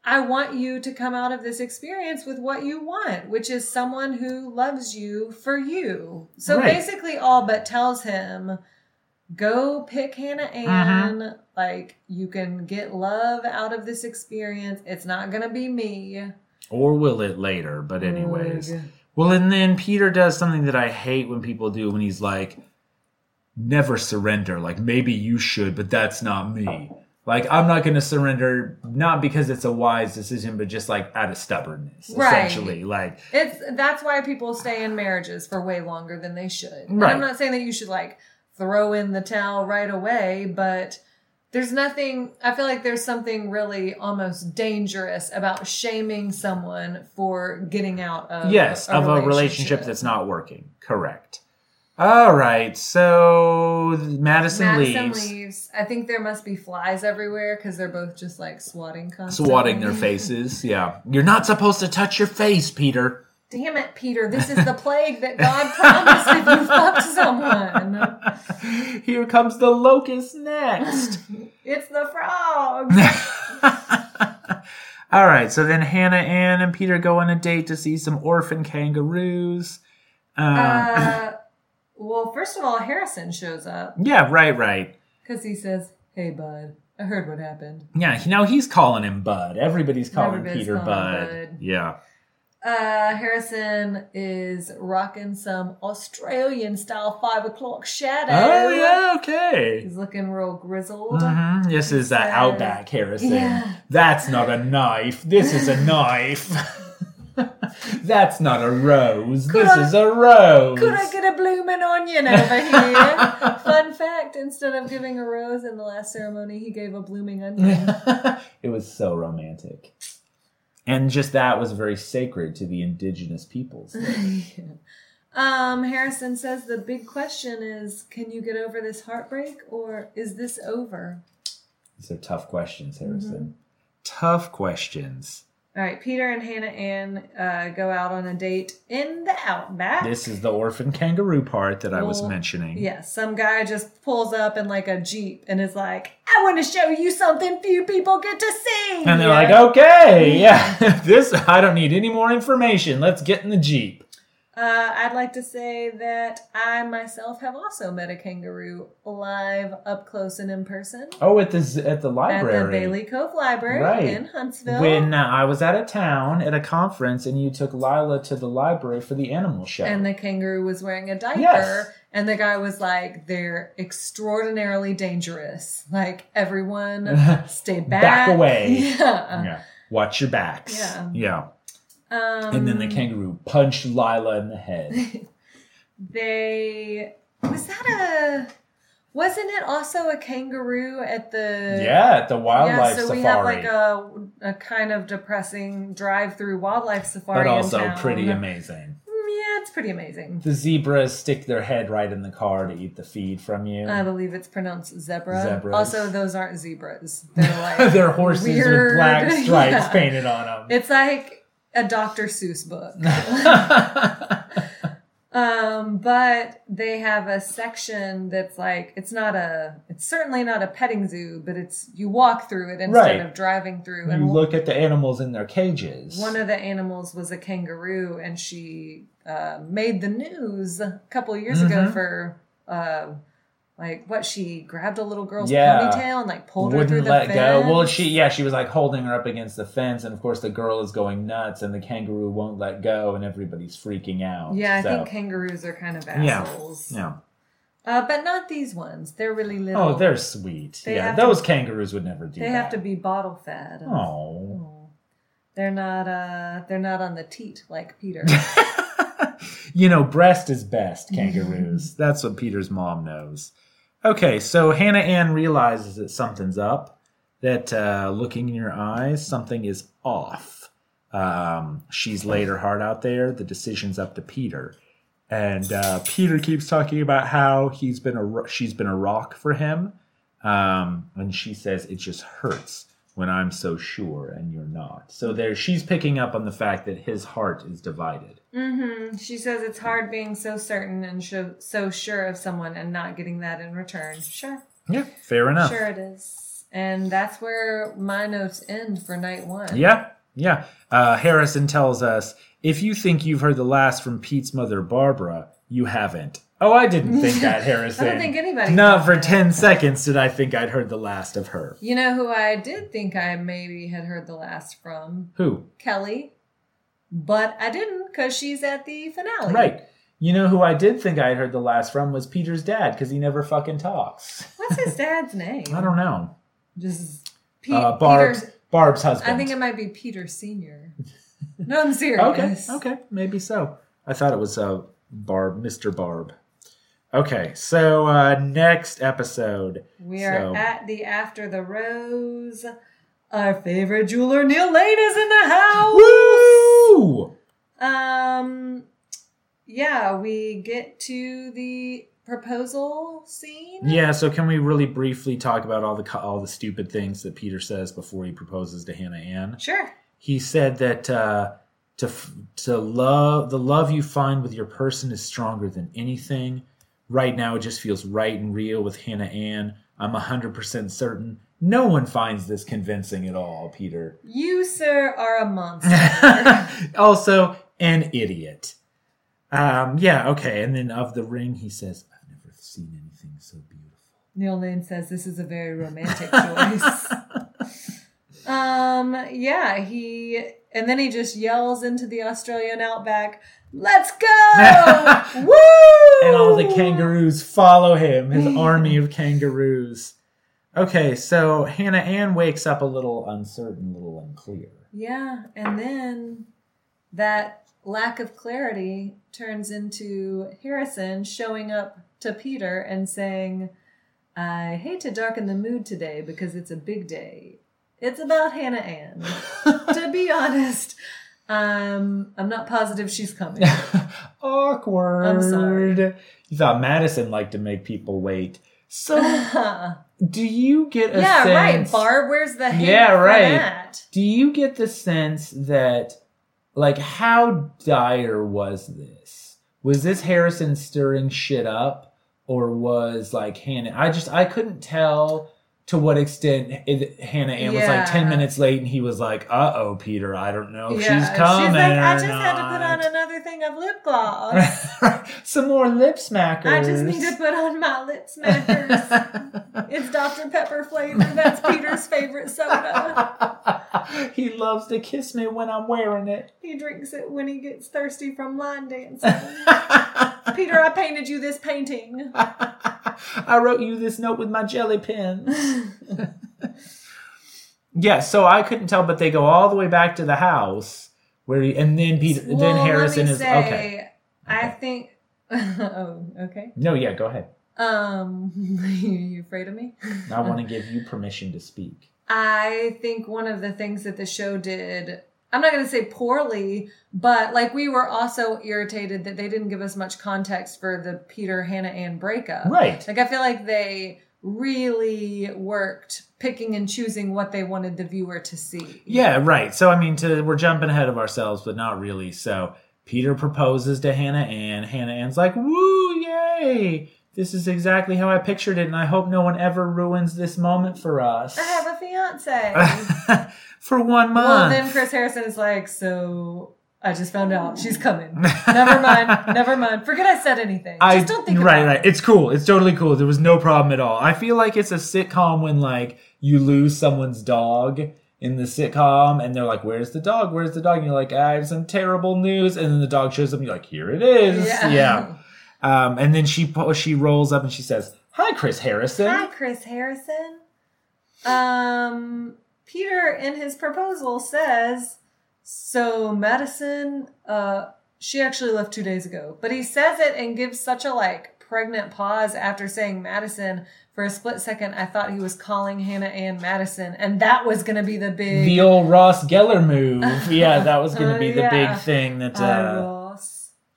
I want you to come out of this experience with what you want, which is someone who loves you for you. So Right. basically, all but tells him, go pick Hannah uh-huh. Ann. Like, you can get love out of this experience. It's not going to be me. Or will it later? But, oh anyways. Ugh. Well, and then Peter does something that I hate when people do when he's like, never surrender. Like, maybe you should, but that's not me. Like, I'm not going to surrender, not because it's a wise decision, but just like out of stubbornness, Right. essentially. Like, It's that's why people stay in marriages for way longer than they should. And Right. I'm not saying that you should like throw in the towel right away, but there's nothing I feel like there's something really almost dangerous about shaming someone for getting out of yes, a of a relationship that's not working. Correct. All right. So Madison, Madison leaves, leaves. I think there must be flies everywhere because they're both just like swatting constantly. swatting their faces. Yeah. You're not supposed to touch your face, Peter. Damn it, Peter! This is the plague that God (laughs) promised if you fucked someone. Here comes the locust next. (laughs) It's the frogs. (laughs) All right, so then Hannah Ann and Peter go on a date to see some orphan kangaroos. Um, Uh, well, first of all, Harrison shows up yeah, right, right. because he says, "Hey, bud, I heard what happened." Yeah, you know he's calling him Bud. Everybody's calling Everybody's Peter calling Bud. Bud. Yeah. Uh, Harrison is rocking some Australian style five o'clock shadow. Oh yeah, okay. He's looking real grizzled. hmm This is the Said- Outback Harrison. Yeah. That's not a knife. This is a knife. (laughs) (laughs) That's not a rose. Could this I- is a rose. Could I get a bloomin' onion over here? (laughs) Fun fact: instead of giving a rose in the last ceremony, he gave a blooming onion. (laughs) it was so romantic. And just that was very sacred to the indigenous peoples. Um, Harrison says the big question is can you get over this heartbreak or is this over? These are tough questions, Harrison. Mm-hmm. Tough questions. All right, Peter and Hannah Ann uh, go out on a date in the outback. This is the orphan kangaroo part that I was Well, mentioning. Yeah, some guy just pulls up in like a Jeep and is like, I want to show you something few people get to see. And they're like, okay, yeah, (laughs) this, I don't need any more information. Let's get in the Jeep. Uh, I'd like to say that I myself have also met a kangaroo live up close and in person Oh, at the, at the library, at the Bailey Cove Library Right. in Huntsville. When uh, I was out of town at a conference and you took Lila to the library for the animal show. and the kangaroo was wearing a diaper Yes. and the guy was like they're extraordinarily dangerous like everyone (laughs) stay back Back away. (laughs) yeah, yeah. Watch your backs. Yeah. Yeah. Um, And then the kangaroo punched Lila in the head. (laughs) they was that a wasn't it also a kangaroo at the yeah, at the yeah wildlife so safari. we have like a a kind of depressing drive through wildlife safari but also pretty amazing. Mm, yeah it's pretty amazing The zebras stick their head right in the car to eat the feed from you. I believe it's pronounced zebra. Zebras. Also, those aren't zebras. They're (laughs) like They're horses weird- with black stripes (laughs) Yeah. painted on them. It's like a Dr. Seuss book. (laughs) um, but they have a section that's like it's not a it's certainly not a petting zoo, but it's you walk through it instead Right. of driving through. And you look at the animals in their cages. one of the animals was a kangaroo, and she uh, made the news a couple of years ago Mhm. for. Uh, like what she grabbed a little girl's Yeah. ponytail and like pulled her through wouldn't the let fence. go. Well, she yeah, she was like holding her up against the fence, and of course the girl is going nuts, and the kangaroo won't let go, and everybody's freaking out. Yeah, I So, think kangaroos are kind of Yeah. assholes. yeah. Uh, but not these ones. They're really little. Oh, they're sweet. They yeah, have to- those kangaroos would never do that. They that. have to be bottle fed. Oh. Oh. They're not. Uh, they're not on the teat like Peter. (laughs) you know, breast is best, kangaroos. That's what Peter's mom knows. Okay, so Hannah Ann realizes that something's up, that uh, looking in your eyes, something is off. Um, she's laid her heart out there. The decision's up to Peter. And uh, Peter keeps talking about how he's been a she's been a rock for him, um, and she says it just hurts when I'm so sure and you're not. So there, she's picking up on the fact that his heart is divided. Mm-hmm. She says it's hard being so certain and so, so sure of someone and not getting that in return. Sure, Yeah, fair enough. sure it is. And that's where my notes end for night one. Yeah, yeah. Uh, Harrison tells us if you think you've heard the last from Pete's mother, Barbara, you haven't. Oh, I didn't think that, Harrison. (laughs) I don't think anybody Not for. 10 seconds did I think I'd heard the last of her. You know who I did think I maybe had heard the last from? Who? Kelley. But I didn't because she's at the finale. Right. You know who I did think I had heard the last from was Peter's dad because he never fucking talks. What's his (laughs) dad's name? I don't know. Just Pete, Uh, Barb, Peter's. Barb's husband. I think it might be Peter Senior. No, I'm (laughs) serious. Okay, okay, maybe so. I thought it was uh, Barb, Mr. Barb. Okay, so uh, next episode. We are So- at the After the Rose. Our favorite jeweler, Neil Lane, is in the house. Woo! Um, yeah, we get to the proposal scene. Yeah, so can we really briefly talk about all the all the stupid things that Peter says before he proposes to Hannah Ann? Sure. He said that uh, to to love the love you find with your person is stronger than anything. Right now, it just feels right and real with Hannah Ann. I'm hundred percent certain no one finds this convincing at all, Peter. You, sir, are a monster. (laughs) also, an idiot. Um, yeah, okay. And then of the ring, he says, "I've never seen anything so beautiful." Neil Lane says this is a very romantic choice. (laughs) um, yeah, he and then he just yells into the Australian outback, "Let's go!" (laughs) Woo! and all the kangaroos follow him, his army of kangaroos. Okay, so Hannah Ann wakes up a little uncertain, a little unclear. Yeah, and then that lack of clarity turns into Harrison showing up to Peter and saying, I hate to darken the mood today because it's a big day. It's about Hannah Ann. (laughs) to be honest, um, I'm not positive she's coming. (laughs) Awkward. I'm sorry. You thought Madison liked to make people wait. So, (laughs) do you get a right, sense? Barb. Where's the Yeah, right. that? Do you get the sense that, like, how dire was this? Was this Harrison stirring shit up, or was like Hannah? I just I couldn't tell to what extent it, Hannah Ann was like ten minutes late, and he was like, "Uh oh, Peter, I don't know if Yeah, she's coming." She's like, I just had to put on another thing of lip (laughs) gloss. Some more lip smackers. I just need to put on my lip smackers. (laughs) it's Dr. Pepper flavor. That's Peter's favorite soda. (laughs) he loves to kiss me when I'm wearing it. He drinks it when he gets thirsty from line dancing. Peter, I painted you this painting. (laughs) I wrote you this note with my jelly pens. (laughs) yeah, so I couldn't tell, but they go all the way back to the house where, he, and then Peter, Well, then Harrison is say, okay. I think. (laughs) oh, okay. No, yeah, go ahead. Um, you, you afraid of me? I want to give you permission to speak. I think one of the things that the show did, I'm not going to say poorly, but like we were also irritated that they didn't give us much context for the Peter Hannah Ann breakup. Right. Like I feel like they really worked picking and choosing what they wanted the viewer to see. Yeah, right. So I mean, to we're jumping ahead of ourselves, but not really. So Peter proposes to Hannah Ann. Hannah Ann's like, "Woo, yay! This is exactly how I pictured it, and I hope no one ever ruins this moment for us." I have a fiance. (laughs) for one month. well, then Chris Harrison is like, so I just found out she's coming. never mind. (laughs) Never mind. Forget I said anything. I, just don't think right, right. It's cool. It's totally cool. There was no problem at all. I feel like it's a sitcom when like you lose someone's dog in the sitcom, and they're like, "Where's the dog? Where's the dog?" And you're like, "I have some terrible news," and then the dog shows up, and you're like, "Here it is." Yeah. yeah. (laughs) Um, and then she she rolls up and she says, "Hi, Chris Harrison." Hi, Chris Harrison. Um, Peter in his proposal says, so Madison, uh, she actually left two days ago, but he says it and gives such a like pregnant pause after saying Madison. For a split second, I thought he was calling Hannah Ann Madison, and that was going to be the big. The old Ross Geller move. (laughs) Yeah, that was going to be the Yeah. big thing. That. Uh.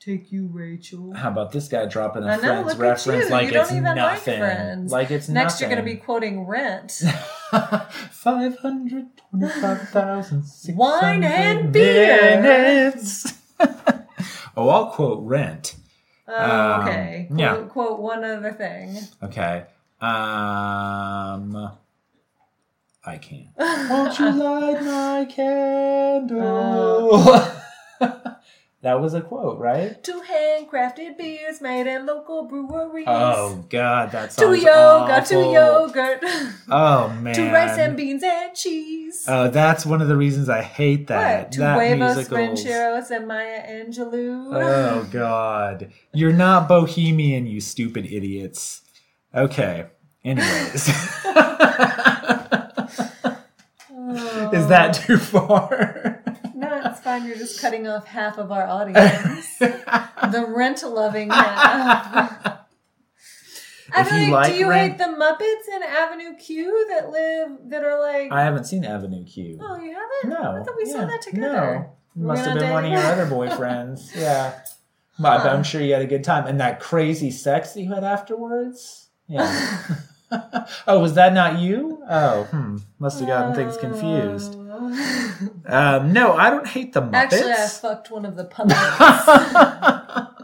Take you, Rachel. how about this guy dropping I a know, Friends look at reference you. like You don't it's even like nothing? Friends. Like it's nothing. Next, nothing. you're going to be quoting Rent. (laughs) Five hundred twenty-five thousand six Wine and beer. minutes. (laughs) oh, I'll quote Rent. Oh, Um, okay. yeah. Quote, quote one other thing. Okay. Um, I can't. (laughs) Won't you light my candle? That was a quote, right? Two handcrafted beers made in local breweries. Oh God, that Two sounds yoga, two yogurt, (laughs) Oh man. two rice and beans and cheese. Oh, that's one of the reasons I hate that. what? Two that huevos, rancheros, and Maya Angelou. Oh (laughs) God, you're not bohemian, you stupid idiots. Okay. Anyways, Oh. (laughs) is that oh. too far? You're just cutting off half of our audience. (laughs) the rent loving half. I feel like, like do you Rent- hate the Muppets in Avenue Q that live that are like? I haven't seen Avenue Q. oh, you haven't? No. I thought we saw that together. No. Must have been one of your other boyfriends. (laughs) yeah. But Huh. I'm sure you had a good time. And that crazy sex that you had afterwards? Yeah. (laughs) oh, was that not you? Oh, hmm. Must have gotten things confused. Um, no, I don't hate the Muppets. Actually, I fucked one of the (laughs) puppets. I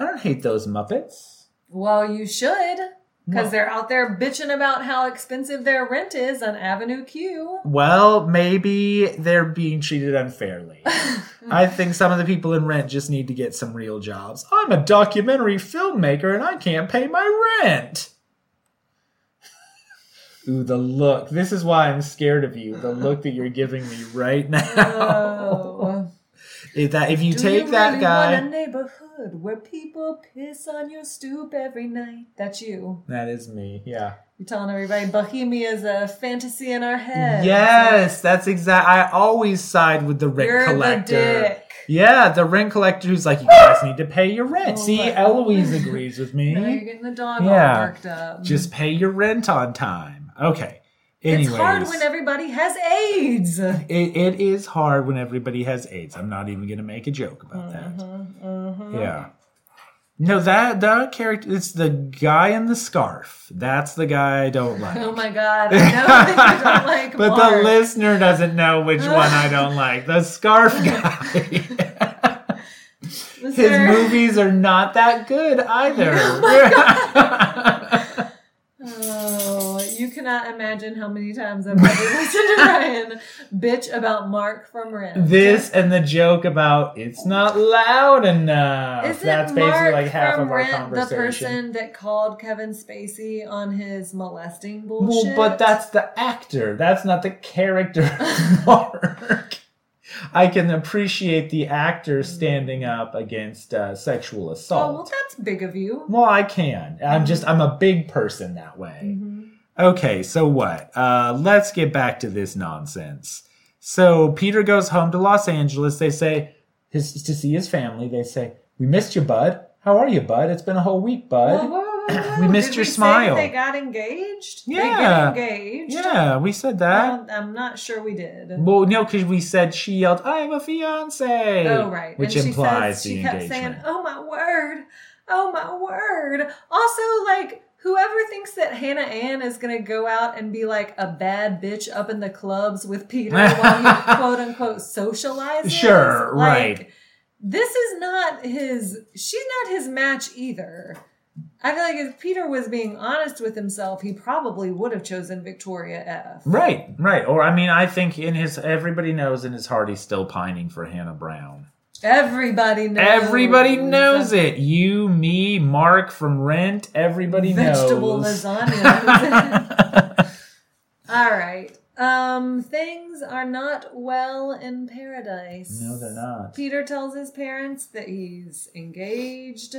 don't hate those Muppets. well, you should, because No. they're out there bitching about how expensive their rent is on Avenue Q. Well, maybe they're being treated unfairly. (laughs) I think some of the people in Rent just need to get some real jobs. I'm a documentary filmmaker and I can't pay my rent. Ooh, the look. This is why I'm scared of you. The look that you're giving me right (laughs) now. Oh. If that if you Do take you that really guy, want a neighborhood where people piss on your stoop every night? That's you. that is me. Yeah. You're telling everybody Bohemia is a fantasy in our head. Yes, that's exact. I always side with the rent You're collector. the dick. Yeah, the rent collector who's like, you guys need to pay your rent. Oh, See, Eloise agrees with (laughs) me. Now you're getting the dog Yeah. all worked up. Just pay your rent on time. Okay. Anyways, it's hard when everybody has AIDS. it, it is hard when everybody has AIDS. I'm not even going to make a joke about that. Uh-huh. Yeah. No, that that character. It's the guy in the scarf. That's the guy I don't (laughs) like. Oh my god, I know that you don't (laughs) like but Mark. the listener doesn't know which one I don't (laughs) like. The scarf guy. His movies are not that good either. Oh, Oh, you cannot imagine how many times I've had to (laughs) listen to Ryan bitch about Mark from Rent. this and the joke about it's not loud enough. Isn't That's basically Mark like half from of our Rent the person that called Kevin Spacey on his molesting Well, bullshit? but that's the actor. That's not the character (laughs) Mark. I can appreciate the actor standing up against uh, sexual assault. Oh, well, that's big of you. Well, I can. I'm just I'm a big person that way. Mhm. Okay, so what? Uh, let's get back to this nonsense. So Peter goes home to Los Angeles. They say his to see his family. They say, "We missed you, Bud. How are you, Bud? It's been a whole week, Bud." Whoa. We missed Did your we smile. They got engaged. Yeah. they engaged. Yeah, we said that. I'm not sure we did. Well, no, because we said she yelled, "I have a fiance." Oh right, which and she implies says, the she kept engagement. saying, "Oh my word, oh my word." Also, like whoever thinks that Hannah Ann is gonna go out and be like a bad bitch up in the clubs with Peter while he (laughs) quote unquote socializes, Sure, like, right. This is not his. She's not his match either. I feel like if Peter was being honest with himself, he probably would have chosen Victoria F. Right, right. Or I mean, I think in his everybody knows in his heart he's still pining for Hannah Brown. Everybody knows. Everybody knows it. You, me, Mark from Rent. Everybody Vegetable knows. Vegetable lasagna. (laughs) (laughs) All right. Um, things are not well in paradise. no, they're not. Peter tells his parents that he's engaged.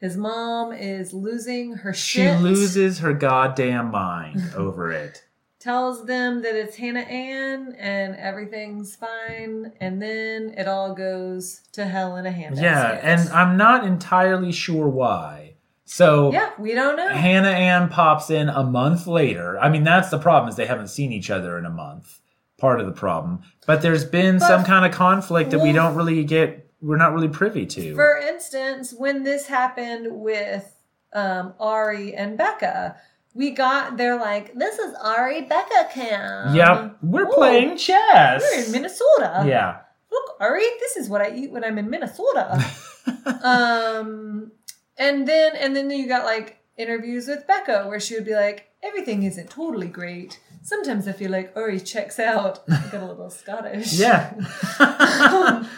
His mom is losing her She shit. loses her goddamn mind (laughs) over it. tells them that it's Hannah Ann and everything's fine, and then it all goes to hell in a handbasket. Yeah, and I'm not entirely sure why. So yeah, we don't know. Hannah Ann pops in a month later. I mean, that's the problem is they haven't seen each other in a month. Part of the problem, but there's been But- some kind of conflict that we don't really get. We're not really privy to. For instance, when this happened with um, Ari and Becca, we got they're like, "This is Ari Becca camp." yep, we're Ooh, playing chess. We're in Minnesota. yeah, Look, Ari, this is what I eat when I'm in Minnesota. (laughs) um, and then and then you got like interviews with Becca where she would be like, "Everything isn't totally great." Sometimes I feel like Ari checks out. I got a little (laughs) Scottish. yeah. (laughs) Um,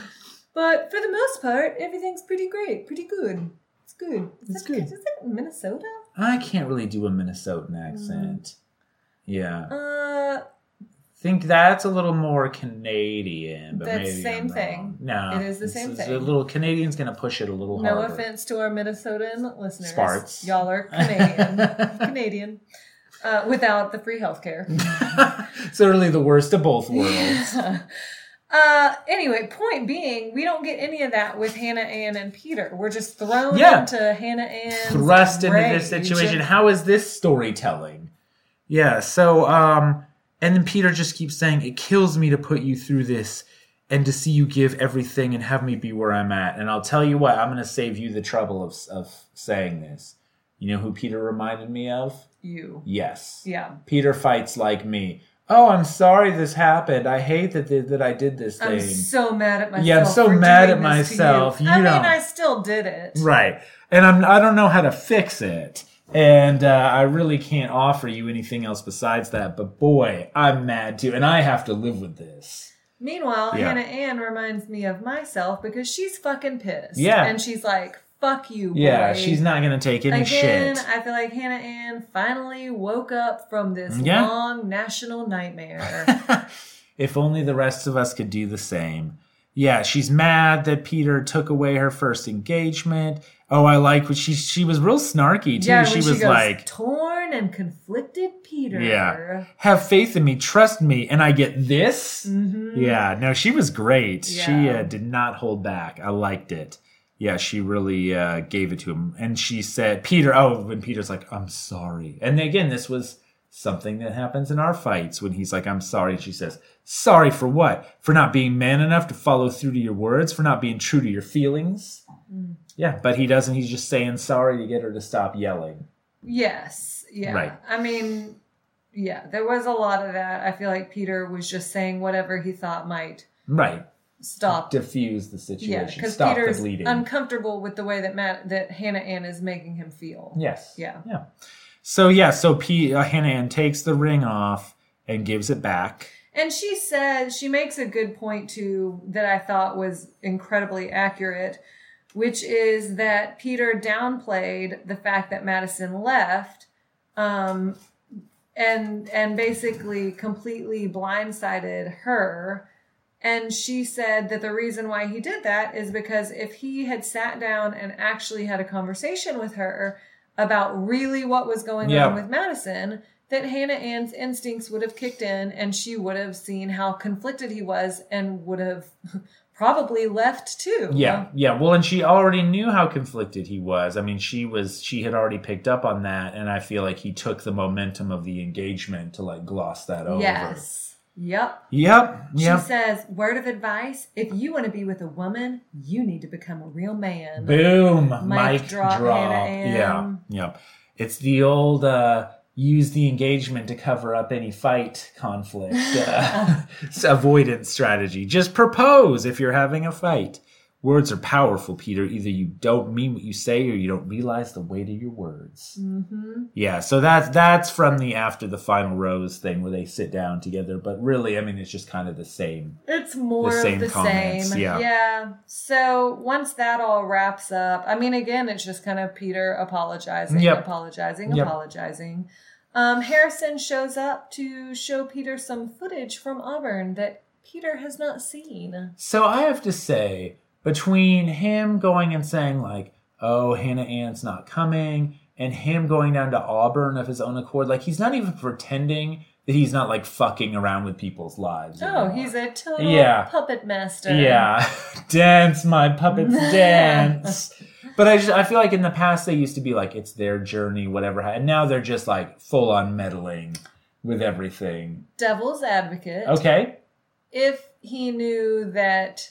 but for the most part, everything's pretty great, pretty good. It's good. Is It's that- good. Is that Minnesota? I can't really do a Minnesotan accent. Yeah, Uh, think that's a little more Canadian, but That's maybe same thing. No, It is the same A thing. little Canadian's gonna push it a little harder. no harder. offense to our Minnesotan listeners. Sparts. Y'all are Canadian. (laughs) Canadian. Uh, without the free healthcare. (laughs) Certainly the worst of both worlds. (laughs) uh, anyway, point being, we don't get any of that with Hannah Ann and Peter. We're just thrown Yeah. into Hannah Ann's Thrust into this situation. How is this storytelling? Yeah, so um and then Peter just keeps saying, It kills me to put you through this and to see you give everything and have me be where I'm at. And I'll tell you what, I'm gonna save you the trouble of of saying this. You know who Peter reminded me of? You. Yes. Yeah. Peter fights like me. Oh, I'm sorry this happened. I hate that that I did this thing. I'm so mad at myself. Yeah, I'm so mad at myself. You. You I mean, I still did it. Right. And I'm I don't know how to fix it. And uh, I really can't offer you anything else besides that. But boy, I'm mad too, and I have to live with this. Meanwhile, Yeah. Hannah Ann reminds me of myself because she's fucking pissed. Yeah. And she's like, fuck you, boy. Yeah, she's not gonna take any Again, shit. I feel like Hannah Ann finally woke up from this Yeah. long national nightmare. (laughs) if only the rest of us could do the same. Yeah, she's mad that Peter took away her first engagement. Oh, I like what she she was real snarky too. yeah, she was she goes, like, torn and conflicted Peter. Yeah. "Have faith in me, trust me," and I get this. hmm Yeah, no, she was great. She uh, did not hold back. I liked it. Yeah, she really uh, gave it to him. And she said, Peter, oh, when Peter's like, I'm sorry. And again, this was something that happens in our fights when he's like, I'm sorry. And she says, Sorry for what? For not being man enough to follow through to your words, for not being true to your feelings. Mm. Yeah, but he doesn't. He's just saying sorry to get her to stop yelling. Yes. Yeah. Right. I mean, yeah, there was a lot of that. I feel like Peter was just saying whatever he thought might Right. Stop Diffuse the situation. because Stop Peter's the bleeding. uncomfortable with the way that Matt that Hannah Ann is making him feel. yes. Yeah. Yeah. So yeah, so P uh, Hannah Ann takes the ring off and gives it back. And she says she makes a good point too that I thought was incredibly accurate, which is that Peter downplayed the fact that Madison left, um, and and basically completely blindsided her. And she said that the reason why he did that is because if he had sat down and actually had a conversation with her about really what was going Yeah. on with Madison, that Hannah Ann's instincts would have kicked in and she would have seen how conflicted he was and would have (laughs) probably left too. Yeah, yeah. Well, and she already knew how conflicted he was. I mean, she was she had already picked up on that, and I feel like he took the momentum of the engagement to like gloss that over. Yes. Yep. Yep. Yep. She says, word of advice, if you want to be with a woman, you need to become a real man. Boom. Mic Mic drop, drop. Yeah. Yep. It's the old uh use the engagement to cover up any fight conflict uh, (laughs) (laughs) avoidance strategy. Just propose if you're having a fight. Words are powerful, Peter. Either you don't mean what you say or you don't realize the weight of your words. hmm Yeah, so that's that's from the after the final rose thing where they sit down together. But really, I mean, it's just kind of the same. It's more The of the comments, same. yeah. So once that all wraps up, I mean, again, it's just kind of Peter apologizing, Yep. apologizing, Yep. apologizing. Um, Harrison shows up to show Peter some footage from Auburn that Peter has not seen. So I have to say, between him going and saying like, oh, Hannah Ann's not coming, and him going down to Auburn of his own accord. Like he's not even pretending that he's not like fucking around with people's lives. Oh, anymore. he's a total Yeah. puppet master. Yeah, (laughs) dance, my puppets, (laughs) dance. But I just I feel like in the past they used to be like it's their journey, whatever, and now they're just like full on meddling with everything. Devil's advocate. Okay, If he knew that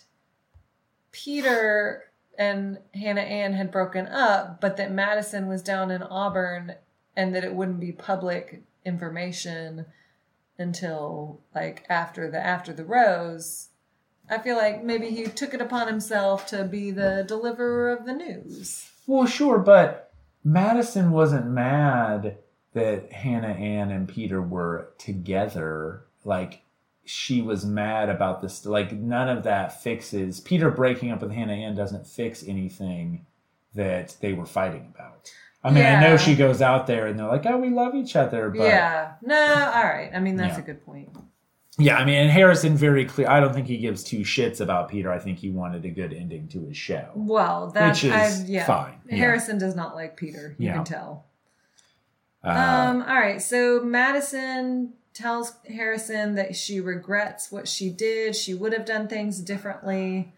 Peter and Hannah Ann had broken up, but that Madison was down in Auburn and that it wouldn't be public information until like after the after the rose, I feel like maybe he took it upon himself to be the deliverer of the news. well, sure, but Madison wasn't mad that Hannah Ann and Peter were together. Like she was mad about this. Like none of that fixes Peter breaking up with Hannah Ann doesn't fix anything that they were fighting about. I mean, I know she goes out there and they're like, "Oh, we love each other," but yeah. No, all right. I mean, that's Yeah. a good point. Yeah, I mean, and Harrison very clear. I don't think he gives two shits about Peter. I think he wanted a good ending to his show. Well, that's Which is I, yeah. fine, yeah. Harrison does not like Peter. You Yeah. can tell. Uh, Um, all right. So Madison tells Harrison that she regrets what she did. She would have done things differently.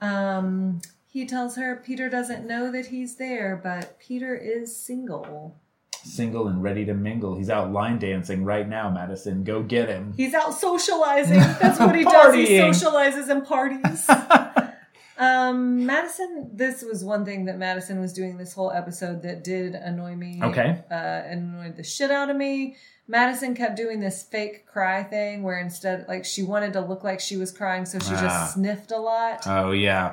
Um, he tells her Peter doesn't know that he's there, but Peter is single. single and ready to mingle. He's out line dancing right now, Madison. Go get him. He's out socializing. That's what he does. He socializes and parties. (laughs) Um, Madison, this was one thing that Madison was doing this whole episode that did annoy me. Okay. Uh, annoyed the shit out of me. Madison kept doing this fake cry thing where instead, like, she wanted to look like she was crying, so she Ah. just sniffed a lot. Oh yeah,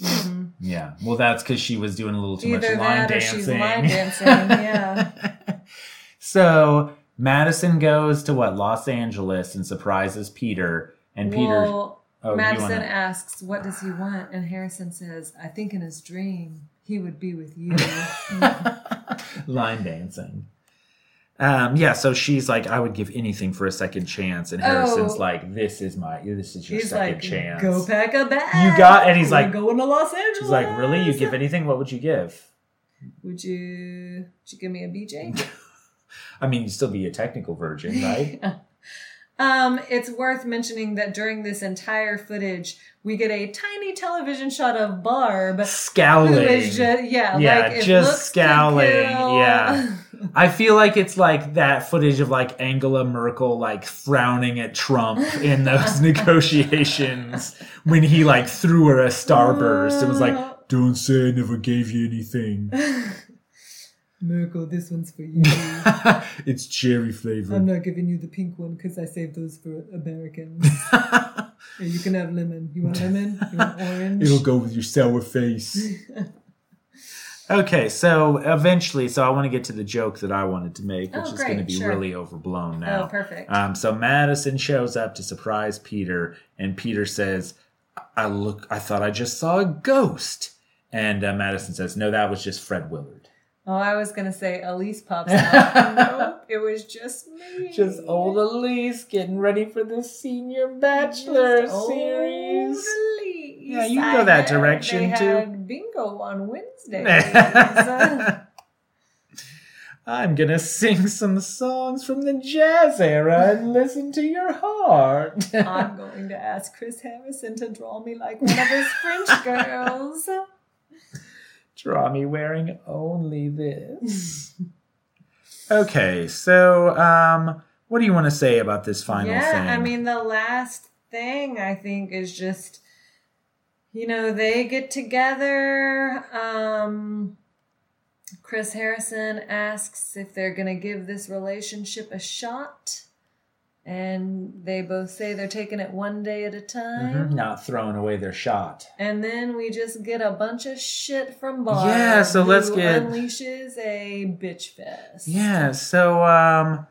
Mhm. yeah. Well, that's because she was doing a little too Either much line that or dancing. she's line (laughs) dancing, yeah. (laughs) so Madison goes to what Los Angeles and surprises Peter, and Peter. Well, Oh, you Madison wanna- asks, What does he want? And Harrison says, I think in his dream he would be with you. (laughs) line dancing. Um, yeah, so she's like, I would give anything for a second chance, and Harrison's Oh. like, This is my, this is your He's second like, chance. Go pack a bag. You got- and he's We're like- going to Los Angeles. She's like, Really? You give anything? What would you give? Would you? Would you give me a BJ? (laughs) I mean, you'd still be a technical virgin, right? (laughs) Um, it's worth mentioning that during this entire footage, we get a tiny television shot of Barb, Scowling. just yeah, Yeah, like just scowling, yeah. (laughs) I feel like it's like that footage of like Angela Merkel like frowning at Trump in those (laughs) negotiations when he like threw her a starburst and was like, "Don't say I never gave you anything. (laughs) Merkel, this one's for you. (laughs) it's cherry flavored." I'm not giving you the pink one because I saved those for Americans. you can have lemon. You want lemon? You want orange? It'll go with your sour face. Okay, so eventually, so I want to get to the joke that I wanted to make, which Oh, is going to be sure. really overblown now. Oh, perfect. Um, so Madison shows up to surprise Peter, and Peter says, "I look. I thought I just saw a ghost." And uh, Madison says, "No, that was just Fred Willard. Oh, I was gonna say Elise pops (laughs) out. nope, it was just me. Just old Elise getting ready for the senior bachelor Just series." Yeah, you I go that direction, they too. Had bingo on Wednesdays. (laughs) I'm gonna sing some songs from the jazz era and listen to your heart. (laughs) I'm going to ask Chris Harrison to draw me like one of his French (laughs) girls. Draw me wearing only this. okay, so um, what do you want to say about this final yeah, thing? I mean, the last thing I think is just, you know, they get together. Um, Chris Harrison asks if they're going to give this relationship a shot. And they both say they're taking it one day at a time. Mhm, not throwing away their shot. And then we just get a bunch of shit from Barb. Yeah, so let's get- unleashes a bitch fest. Yeah, so um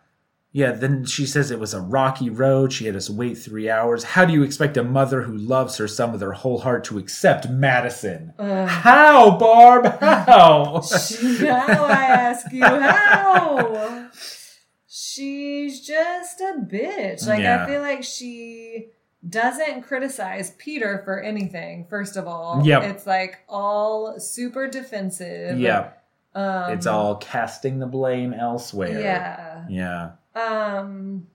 yeah, then she says it was a rocky road. She had us wait three hours. How do you expect a mother who loves her son with her whole heart to accept Madison? Ugh. How, Barb? How? now I ask you how? She's just a bitch. Like Yeah. I feel like she doesn't criticize Peter for anything, first of all. Yep. It's like all super defensive. Yeah. Um, it's all casting the blame elsewhere. Yeah. Yeah. Um,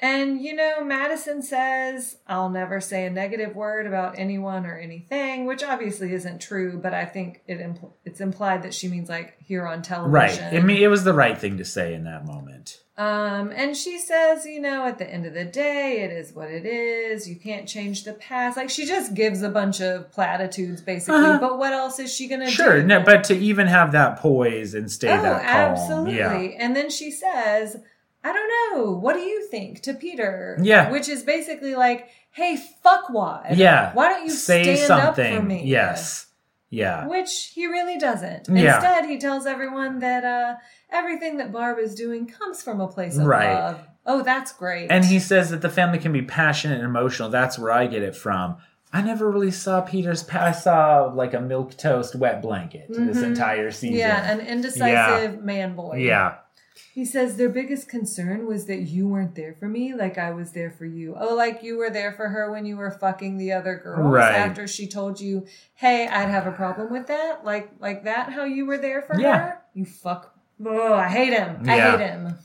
and you know, Madison says, I'll never say a negative word about anyone or anything, which obviously isn't true, but I think it impl- it's implied that she means like here on Right. television. I mean, it was the right thing to say in that moment. Um, and she says, you know, at the end of the day, it is what it is. You can't change the past. Like she just gives a bunch of platitudes, basically. Uh-huh. But what else is she gonna Sure, do? no, but to even have that poise and stay oh, that calm. absolutely. Yeah. And then she says, I don't know. What do you think to Peter? Yeah. Which is basically like, hey, fuckwad. Yeah. Why don't you Say stand something. up for me? Yes. Yeah. Which he really doesn't. Yeah. Instead, he tells everyone that uh, everything that Barb is doing comes from a place of Right. love. Oh, that's great. And he says that the family can be passionate and emotional. That's where I get it from. I never really saw Peter's. Pa- I saw like a milk toast wet blanket this Mhm. entire season. Yeah, an indecisive man boy. yeah. He says their biggest concern was that you weren't there for me like I was there for you. Oh, like you were there for her when you were fucking the other girls Right. after she told you, "Hey, I'd have a problem with that." Like like that how you were there for Yeah. her? You fuck. Oh, I hate him. I Yeah. hate him.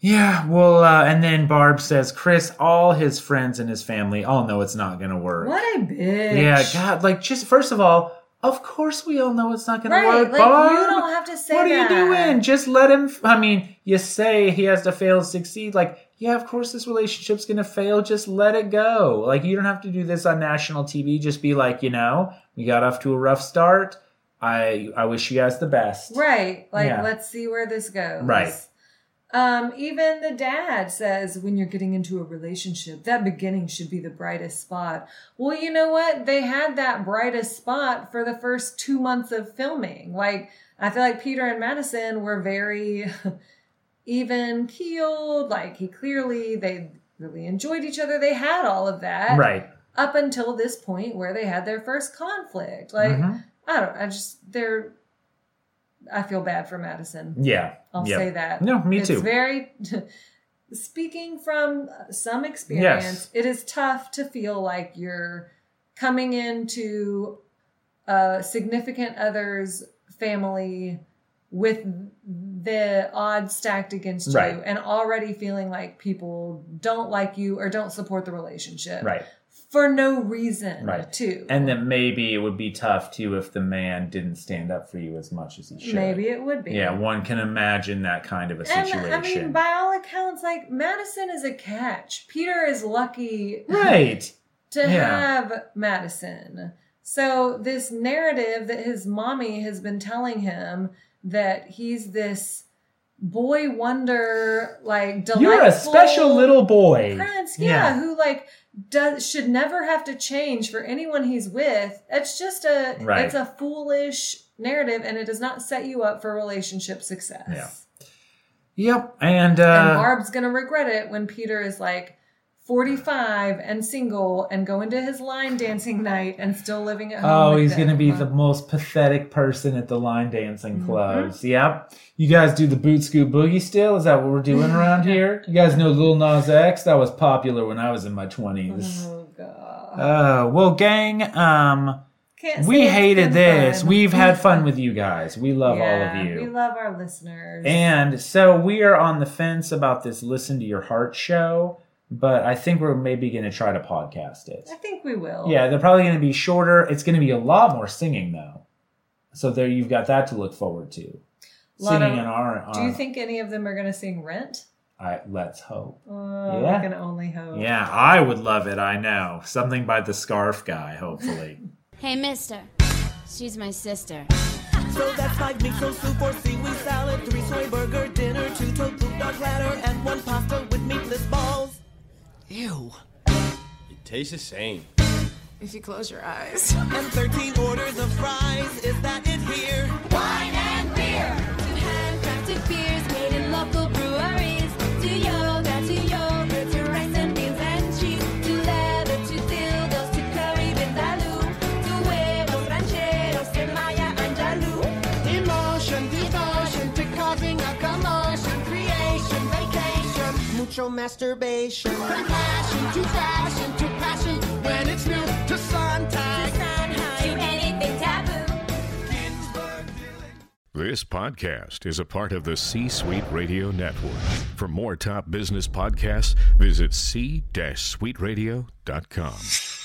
Yeah, well, uh, and then Barb says, Chris, all his friends and his family all know it's not going to work. What a bitch. Yeah, God, like, just first of all, of course we all know it's not going Right, to work. like Barb, you don't have to say what are you doing? Just let him. f- I mean, you say he has to fail to succeed. Like, yeah, of course this relationship's going to fail. Just let it go. Like, you don't have to do this on national TV. Just be like, you know, we got off to a rough start. I I wish you guys the best. Right. Like, Yeah. let's see where this goes. Right. Um, even the dad says when you're getting into a relationship, that beginning should be the brightest spot. Well, you know what? They had that brightest spot for the first two months of filming. Like, I feel like Peter and Madison were very (laughs) even keeled. Like, he clearly, they really enjoyed each other. They had all of that. Right. Up until this point where they had their first conflict. Like, Mhm. I don't, I just, they're, I feel bad for Madison. Yeah. I'll say that. No, me it's too. It's very, (laughs) speaking from some experience, Yes. it is tough to feel like you're coming into a significant other's family with the odds stacked against Right. you and already feeling like people don't like you or don't support the relationship Right. For no reason Right. too And then maybe it would be tough too if the man didn't stand up for you as much as he should. maybe it would be Yeah, one can imagine that kind of a situation. And I mean, by all accounts, like Madison is a catch. Peter is lucky right. (laughs) to Yeah. have Madison. So this narrative that his mommy has been telling him that he's this boy wonder, like delightful You're a special little boy. prince, yeah, Yeah. who like does should never have to change for anyone he's with. It's just a Right. it's a foolish narrative, and it does not set you up for relationship success. Yeah. Yep. And, And uh, Barb's gonna regret it when Peter is like 45 and single and going to his line dancing night and still living at home. oh, he's going to be the most pathetic person at the line dancing Mm-hmm. clubs. Yep. You guys do the boot scoot boogie still? Is that what we're doing (laughs) around here? You guys know Lil Nas X? That was popular when I was in my 20s. Oh god. Uh, well, gang, um, Can't we hated this. fun. We've had fun with you (laughs) guys. We love all of you. We love our listeners. And so we are on the fence about this Listen to Your Heart show, but I think we're maybe going to try to podcast it. I think we will. Yeah, they're probably going to be shorter. It's going to be a lot more singing though. So there you've got that to look forward to. Singing of- in our, our Do you think any of them are gonna sing Rent? I, let's hope. Oh, Yeah. I can only hope. Yeah, I would love it. I know. Something by the Scarf Guy, hopefully. (laughs) Hey, mister. She's my sister. So that's five miso soup or seaweed salad, three soy burger dinner, two tofu dog platter, and one pasta with meatless balls. Ew. It tastes the same. If you close your eyes. And 13 orders of fries. Is that it here? Wine control masturbation. From passion to fashion to passion when it's new to Sontag. To anything taboo. This podcast is a part of the C Suite Radio Network. For more top business podcasts, visit c-suiteradio.com.